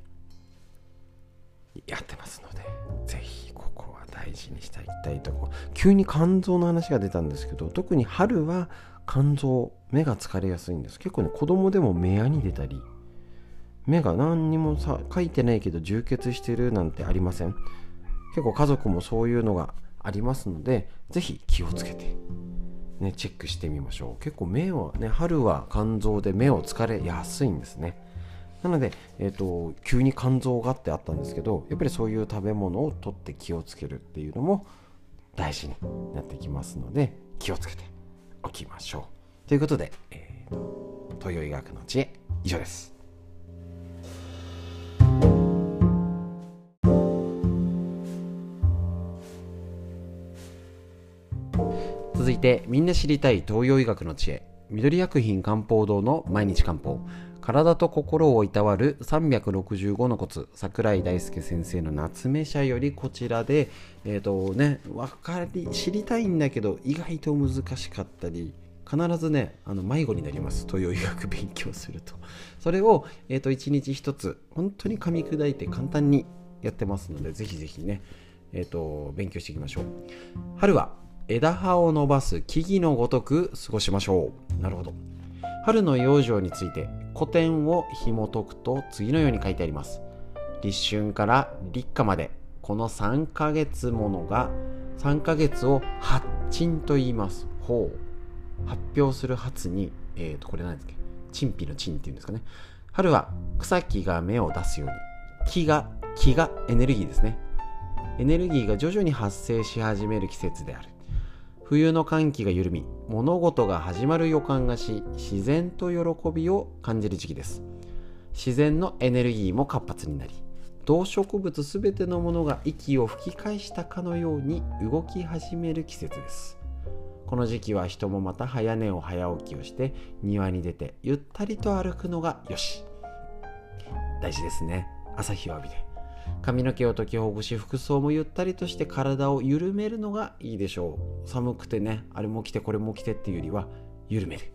やってますのでぜひここは大事にしていきたいとこ。急に肝臓の話が出たんですけど特に春は肝臓目が疲れやすいんです。結構ね子供でも目やに出たり目が何にもさ書いてないけど充血してるなんてありません。結構家族もそういうのがありますのでぜひ気をつけてね、チェックしてみましょう。結構目はね春は肝臓で目を疲れやすいんですね。なので、えーと、急に肝臓がってあったんですけどやっぱりそういう食べ物をとって気をつけるっていうのも大事になってきますので気をつけておきましょう。ということで、えー、東洋医学の知恵以上です。続いてみんな知りたい東洋医学の知恵。緑薬品漢方堂の毎日漢方。体と心をいたわる365のコツ。桜井大輔先生の夏目社よりこちらでえっ、ー、とね分かり知りたいんだけど意外と難しかったり必ずねあの迷子になります。東洋医学勉強すると。それを、えーと、1日1つ本当に噛み砕いて簡単にやってますのでぜひぜひねえーと勉強していきましょう。春は枝葉を伸ばす木々のごとく過ごしましょう。なるほど。春の養生について古典を紐解くと次のように書いてあります。立春から立夏までこの3ヶ月ものが3ヶ月を発鎮と言います。ほう。発表する発にえっ、ー、とこれ何ですか陳皮の陳っていうんですかね。春は草木が芽を出すように。木が木がエネルギーですね。エネルギーが徐々に発生し始める季節である。冬の寒気が緩み物事が始まる予感がし自然と喜びを感じる時期です。自然のエネルギーも活発になり動植物すべてのものが息を吹き返したかのように動き始める季節です。この時期は人もまた早寝を早起きをして庭に出てゆったりと歩くのがよし。大事ですね。朝日を浴びて。髪の毛を解きほぐし服装もゆったりとして体を緩めるのがいいでしょう。寒くてねあれも着てこれも着てっていうよりは緩める。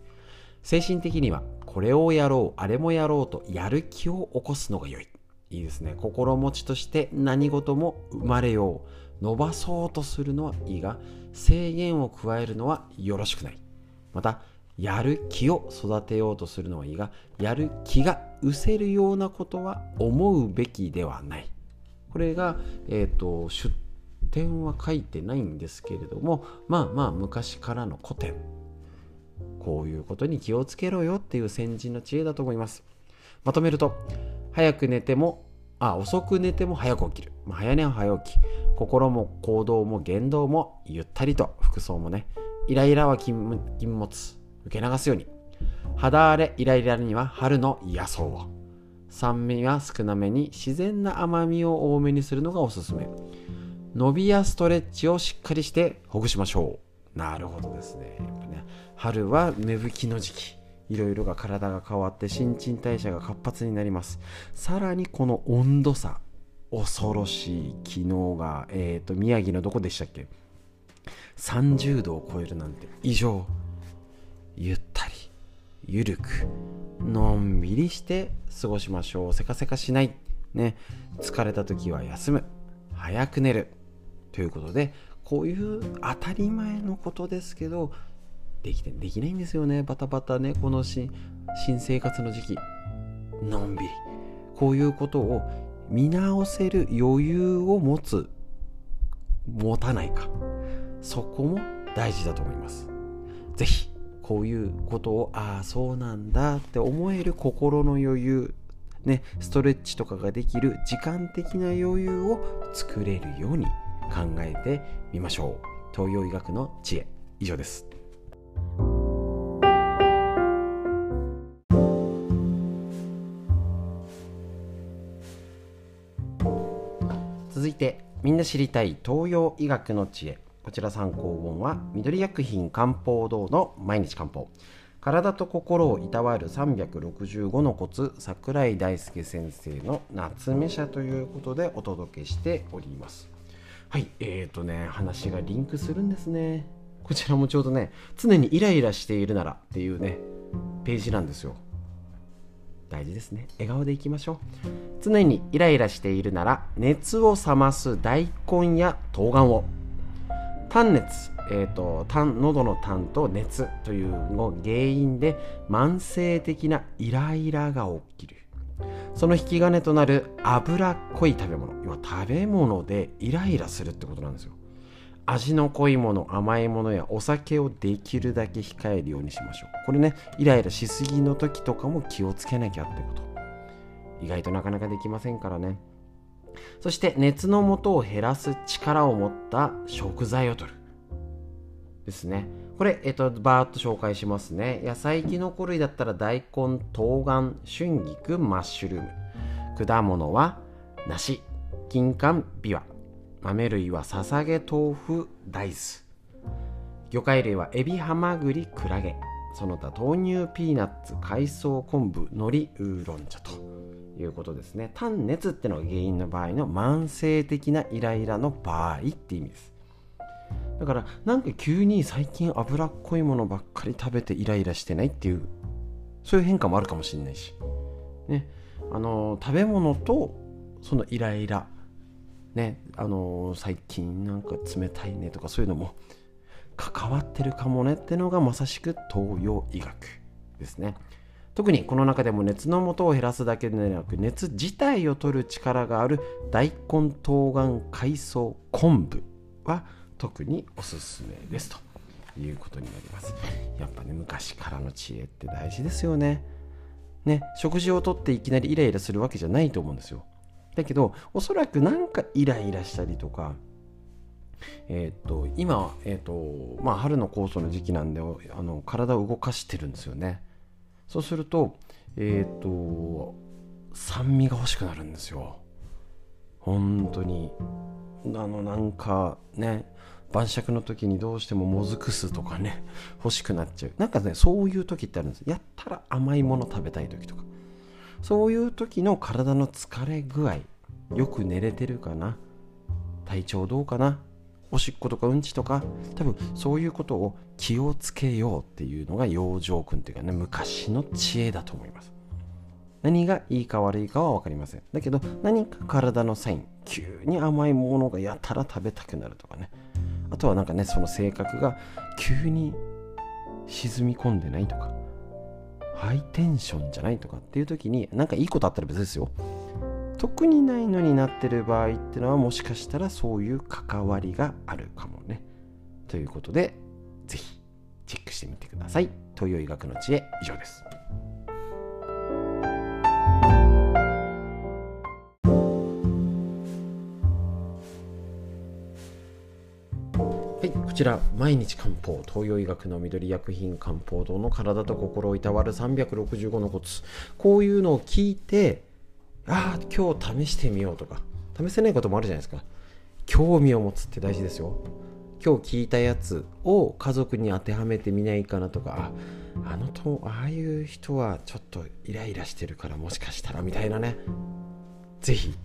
精神的にはこれをやろうあれもやろうとやる気を起こすのが良い。いいですね。心持ちとして何事も生まれよう。伸ばそうとするのはいいが制限を加えるのはよろしくない。またやる気を育てようとするのはいいがやる気が失せるようなことは思うべきではない。これが、えーと、出典は書いてないんですけれどもまあまあ昔からの古典。こういうことに気をつけろよっていう先人の知恵だと思います。まとめると早く寝てもあ遅く寝ても早く起きる、まあ、早寝は早起き。心も行動も言動もゆったりと服装もねイライラは禁物受け流すように。肌荒れイライラには春の野草を。酸味は少なめに自然な甘みを多めにするのがおすすめ。伸びやストレッチをしっかりしてほぐしましょう。なるほどですね。ね春は芽吹きの時期。いろいろが体が変わって新陳代謝が活発になります。さらにこの温度差。恐ろしい昨日が、えーと、宮城のどこでしたっけ？30度を超えるなんて。異常。ゆったり。ゆるく。のんびりして過ごしましょう。せかせかしない。ね。疲れた時は休む。早く寝る。ということでこういう当たり前のことですけどできてできないんですよね。バタバタね。この新生活の時期。のんびり。こういうことを見直せる余裕を持つ。持たないか。そこも大事だと思います。是非こういうことをああそうなんだって思える心の余裕ね、ストレッチとかができる時間的な余裕を作れるように考えてみましょう。東洋医学の知恵。以上です。続いてみんな知りたい東洋医学の知恵。こちら参考本は緑薬品漢方堂の毎日漢方体と心をいたわる365のコツ桜井大輔先生の夏目社ということでお届けしております。はいえーとね話がリンクするんですね。こちらもちょうどね常にイライラしているならっていうねページなんですよ。大事ですね。笑顔でいきましょう。常にイライラしているなら熱を冷ます大根や冬瓜を。痰熱、えーと、痰喉の痰と熱というの原因で慢性的なイライラが起きる。その引き金となる脂っこい食べ物要は食べ物でイライラするってことなんですよ。味の濃いもの甘いものやお酒をできるだけ控えるようにしましょう。これねイライラしすぎの時とかも気をつけなきゃってこと。意外となかなかできませんからね。そして熱の元を減らす力を持った食材を取る。ですね。これ、えっと、バーッと紹介しますね。野菜キノコ類だったら大根冬瓜春菊マッシュルーム。果物は梨金柑ビワ。豆類はささげ豆腐大豆。魚介類はエビハマグリクラゲ。その他豆乳ピーナッツ海藻昆布海苔ウーロン茶と。いうことですね。単熱ってのが原因の場合の慢性的なイライラの場合って意味です。だからなんか急に最近脂っこいものばっかり食べてイライラしてないっていうそういう変化もあるかもしれないし。ね。あの食べ物とそのイライラね。あの最近なんか冷たいねとかそういうのも関わってるかもねってのがまさしく東洋医学ですね。特にこの中でも熱の素を減らすだけでなく熱自体を取る力がある大根冬瓜海藻昆布は特におすすめですということになります。やっぱね昔からの知恵って大事ですよね。ね食事をとっていきなりイライラするわけじゃないと思うんですよ。だけどおそらくなんかイライラしたりとかえー、っと今、えー、っとまあ、春の酵素の時期なんであの体を動かしてるんですよね。そうするとえー、っと酸味が欲しくなるんですよ。本当に。あのなんかね晩酌の時にどうしてももずく酢とかね欲しくなっちゃう。なんかねそういう時ってあるんです。やったら甘いもの食べたい時とか。そういう時の体の疲れ具合よく寝れてるかな？体調どうかな？おしっことかうんちとか多分そういうことを気をつけようっていうのが養生君っていうかね昔の知恵だと思います。何がいいか悪いかは分かりません。だけど何か体のサイン急に甘いものがやたら食べたくなるとかね。あとはなんかねその性格が急に沈み込んでないとかハイテンションじゃないとかっていう時に何かいいことあったら別ですよ。特にないのになってる場合っていうのはもしかしたらそういう関わりがあるかもね。ということで是非チェックしてみてください。東洋医学の知恵以上です。はい、こちら毎日漢方東洋医学の緑薬品漢方堂の体と心をいたわる365のコツ。こういうのを聞いてああ今日試してみようとか。試せないこともあるじゃないですか。興味を持つって大事ですよ。今日聞いたやつを家族に当てはめてみないかなとか。ああのとああいう人はちょっとイライラしてるからもしかしたらみたいなね。是非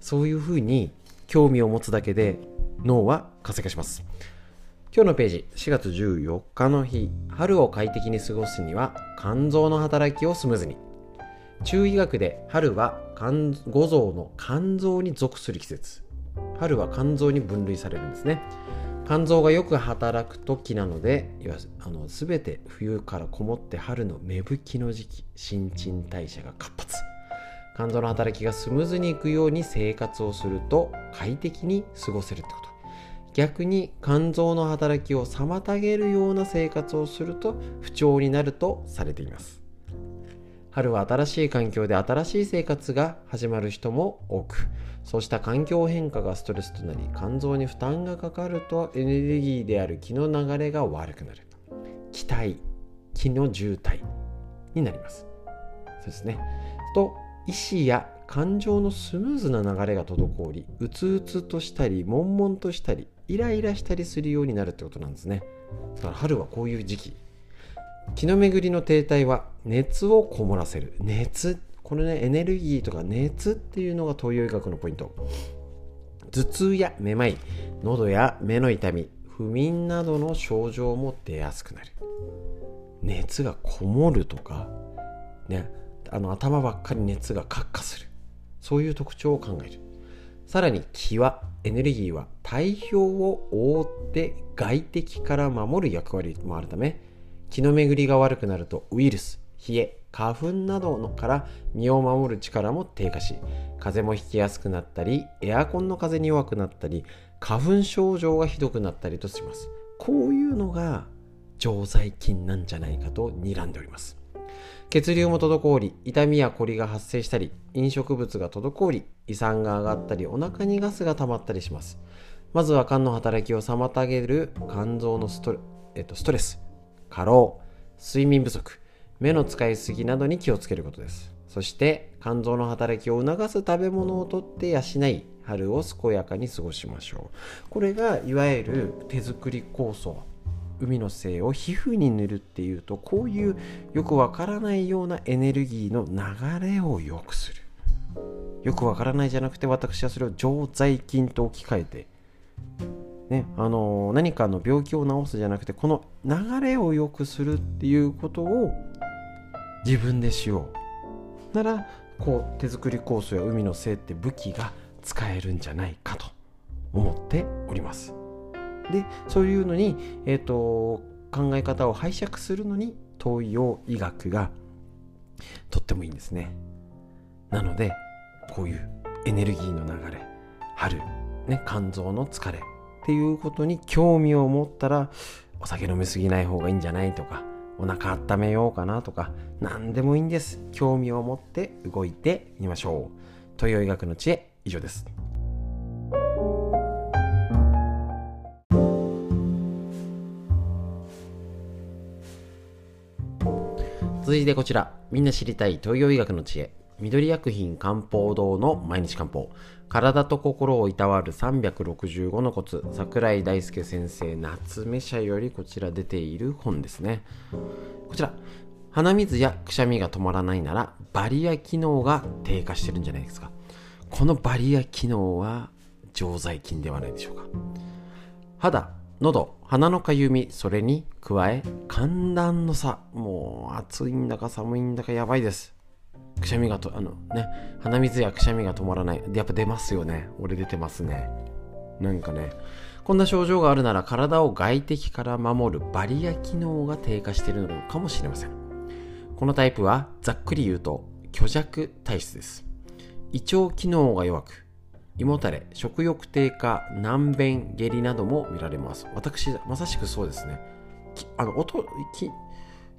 そういうふうに興味を持つだけで脳は活性化します。今日のページ4月14日の日。春を快適に過ごすには肝臓の働きをスムーズに。中医学で春は五臓の肝臓に属する季節。春は肝臓に分類されるんですね。肝臓がよく働く時なのであの全て冬からこもって春の芽吹きの時期新陳代謝が活発。肝臓の働きがスムーズにいくように生活をすると快適に過ごせるってこと。逆に肝臓の働きを妨げるような生活をすると不調になるとされています。春は新しい環境で新しい生活が始まる人も多くそうした環境変化がストレスとなり肝臓に負担がかかるとエネルギーである気の流れが悪くなる。気体気の渋滞になります。そうですね。と意志や感情のスムーズな流れが滞りうつうつとしたり悶々としたりイライラしたりするようになるってことなんですね。だから春はこういう時期。気の巡りの停滞は熱をこもらせる。熱。これねエネルギーとか熱っていうのが東洋医学のポイント。頭痛やめまい喉や目の痛み不眠などの症状も出やすくなる。熱がこもるとかねあの頭ばっかり熱が活化する。そういう特徴を考える。さらに気はエネルギーは体表を覆って外敵から守る役割もあるため気の巡りが悪くなるとウイルス冷え花粉などのから身を守る力も低下し風邪もひきやすくなったりエアコンの風に弱くなったり花粉症状がひどくなったりとします。こういうのが常在菌なんじゃないかと睨んでおります。血流も滞り痛みや凝りが発生したり飲食物が滞り胃酸が上がったりお腹にガスが溜まったりします。まずは肝の働きを妨げる肝臓のストレ,、えっと、ストレス。過労睡眠不足目の使いすぎなどに気をつけることです。そして肝臓の働きを促す食べ物をとって養い春を健やかに過ごしましょう。これがいわゆる手作り酵素海の精を皮膚に塗るっていうとこういうよくわからないようなエネルギーの流れを良くする。よくわからないじゃなくて私はそれを常在菌と置き換えてね、あの何かの病気を治すじゃなくてこの流れを良くするっていうことを自分でしよう。ならこう手作り酵素や海の精って武器が使えるんじゃないかと思っております。でそういうのに、えーと、考え方を拝借するのに東洋医学がとってもいいんですね。なのでこういうエネルギーの流れ春、ね、肝臓の疲れっていうことに興味を持ったらお酒飲みすぎない方がいいんじゃないとかお腹温めようかなとか何でもいいんです。興味を持って動いてみましょう。東洋医学の知恵以上です。続いてこちら。みんな知りたい東洋医学の知恵。緑薬品漢方堂の毎日漢方。体と心をいたわる365のコツ。桜井大輔先生夏目社よりこちら出ている本ですね。こちら。鼻水やくしゃみが止まらないならバリア機能が低下してるんじゃないですか。このバリア機能は常在菌ではないでしょうか。肌喉鼻のかゆみそれに加え寒暖の差。もう暑いんだか寒いんだかやばいです。くしゃみがとあのね鼻水やくしゃみが止まらない。やっぱ出ますよね。俺出てますね。なんかね。こんな症状があるなら体を外敵から守るバリア機能が低下しているのかもしれません。このタイプはざっくり言うと虚弱体質です。胃腸機能が弱く胃もたれ食欲低下難便下痢なども見られます。私まさしくそうですね。あの音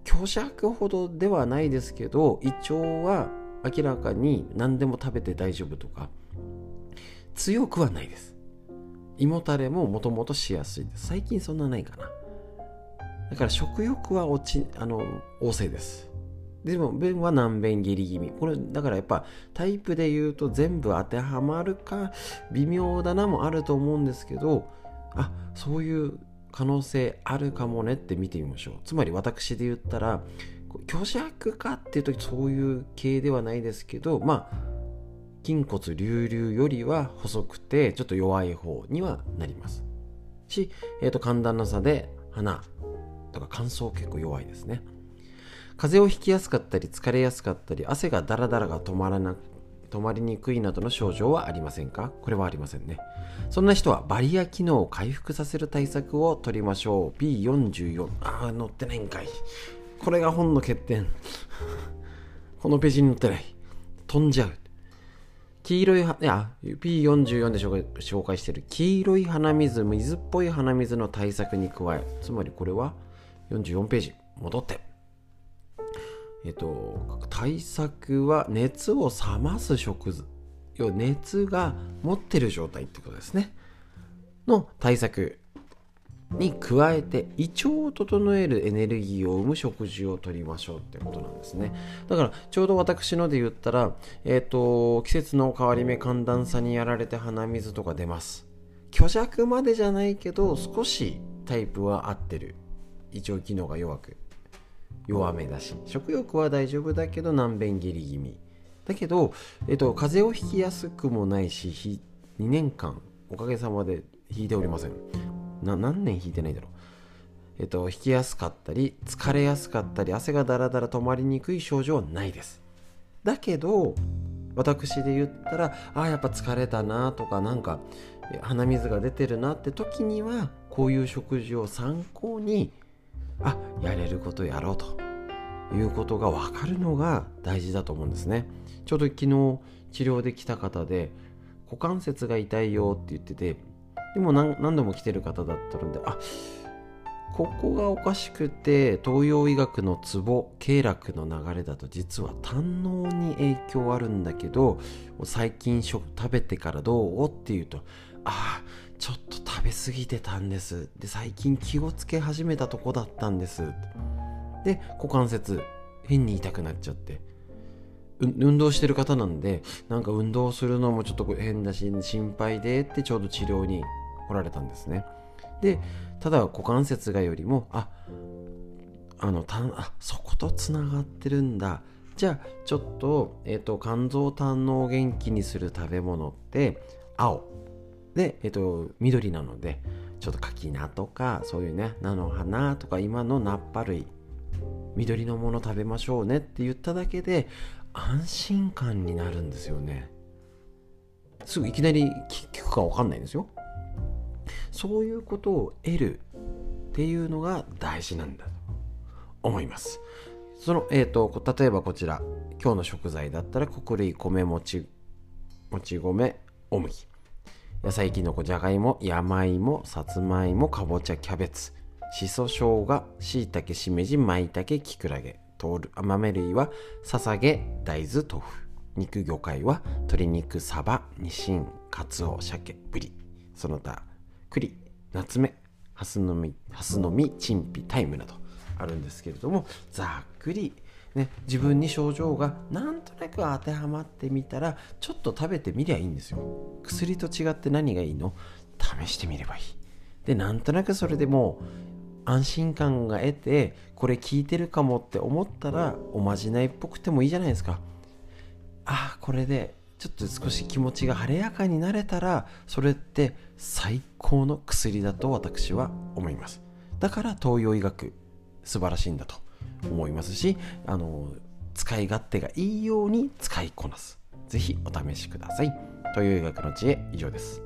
虚弱ほどではないですけど胃腸は明らかに何でも食べて大丈夫とか強くはないです。胃もたれももともとしやすいです。最近そんなないかな。だから食欲は落ちあの旺盛です。でも便は難便下痢気味。これだからやっぱタイプで言うと全部当てはまるか微妙だなもあると思うんですけどあそういう可能性あるかもねって見てみましょう。つまり私で言ったら虚弱かっていうとそういう系ではないですけどまあ筋骨隆々よりは細くてちょっと弱い方にはなります。し、えーと、寒暖の差で鼻とか乾燥結構弱いですね。風邪をひきやすかったり疲れやすかったり汗がダラダラが止まらなく止まりにくいなどの症状はありませんか？これはありませんね。そんな人はバリア機能を回復させる対策を取りましょう。B44。ああ、載ってないんかい。これが本の欠点。このページに載ってない。飛んじゃう。黄色い、いや、P44 で紹介してる黄色い鼻水、水っぽい鼻水の対策に加え、つまりこれは44ページ、戻って。えっと、対策は熱を冷ます食事要は熱が持ってる状態ってことですね。の対策に加えて胃腸を整えるエネルギーを生む食事をとりましょうってことなんですね。だからちょうど私ので言ったら、えっと季節の変わり目寒暖差にやられて鼻水とか出ます。虚弱までじゃないけど少しタイプは合ってる。胃腸機能が弱く。弱めだし食欲は大丈夫だけど難便下痢気味だけど、えっと、風邪をひきやすくもないし2年間おかげさまで引いておりません。何年引いてないだろう。えっと、引きやすかったり疲れやすかったり汗がだらだら止まりにくい症状はないです。だけど私で言ったらああやっぱ疲れたなとかなんか鼻水が出てるなって時にはこういう食事を参考にあやれることやろうと。いうことが分かるのが大事だと思うんですね。ちょうど昨日治療で来た方で股関節が痛いよって言っててでも何度も来てる方だったのであここがおかしくて東洋医学のツボ経絡の流れだと実は胆のに影響あるんだけど最近食食べてからどう？っていうとああちょっと食べ過ぎてたんです。で最近気をつけ始めたとこだったんです。で股関節変に痛くなっちゃって。運動してる方なんでなんか運動するのもちょっと変だし心配でってちょうど治療におられたんですね。でただ股関節がよりもああのたあそことつながってるんだ。じゃあちょっと,、えーと、肝臓胆のを元気にする食べ物って青。で、えーと、緑なのでちょっと柿菜とかそういうね菜の花とか今の菜っぱ類緑のもの食べましょうねって言っただけで安心感になるんですよね。すぐいきなり聞くか分かんないんですよ。そういうことを得るっていうのが大事なんだと思います。そのえっ、ー、と例えばこちら今日の食材だったら穀類米もちもち米お麦野菜きのこじゃがいも山芋さつまいもかぼちゃキャベツ。しそ生姜しいたけしめじまいたけきくらげ豆類はささげ大豆豆腐。肉魚介は鶏肉サバニシンカツオ鮭ブリ。その他栗ナツメハスの実ハスの実チンピタイムなどあるんですけれどもざっくりね、自分に症状がなんとなく当てはまってみたらちょっと食べてみりゃいいんですよ。薬と違って何がいいの？試してみればいい。でなんとなくそれでもう安心感が得てこれ効いてるかもって思ったらおまじないっぽくてもいいじゃないですか。ああこれでちょっと少し気持ちが晴れやかになれたらそれって最高の薬だと私は思います。だから東洋医学素晴らしいんだと。思いますしあの使い勝手がいいように使いこなす。是非お試しください。という医学の知恵以上です。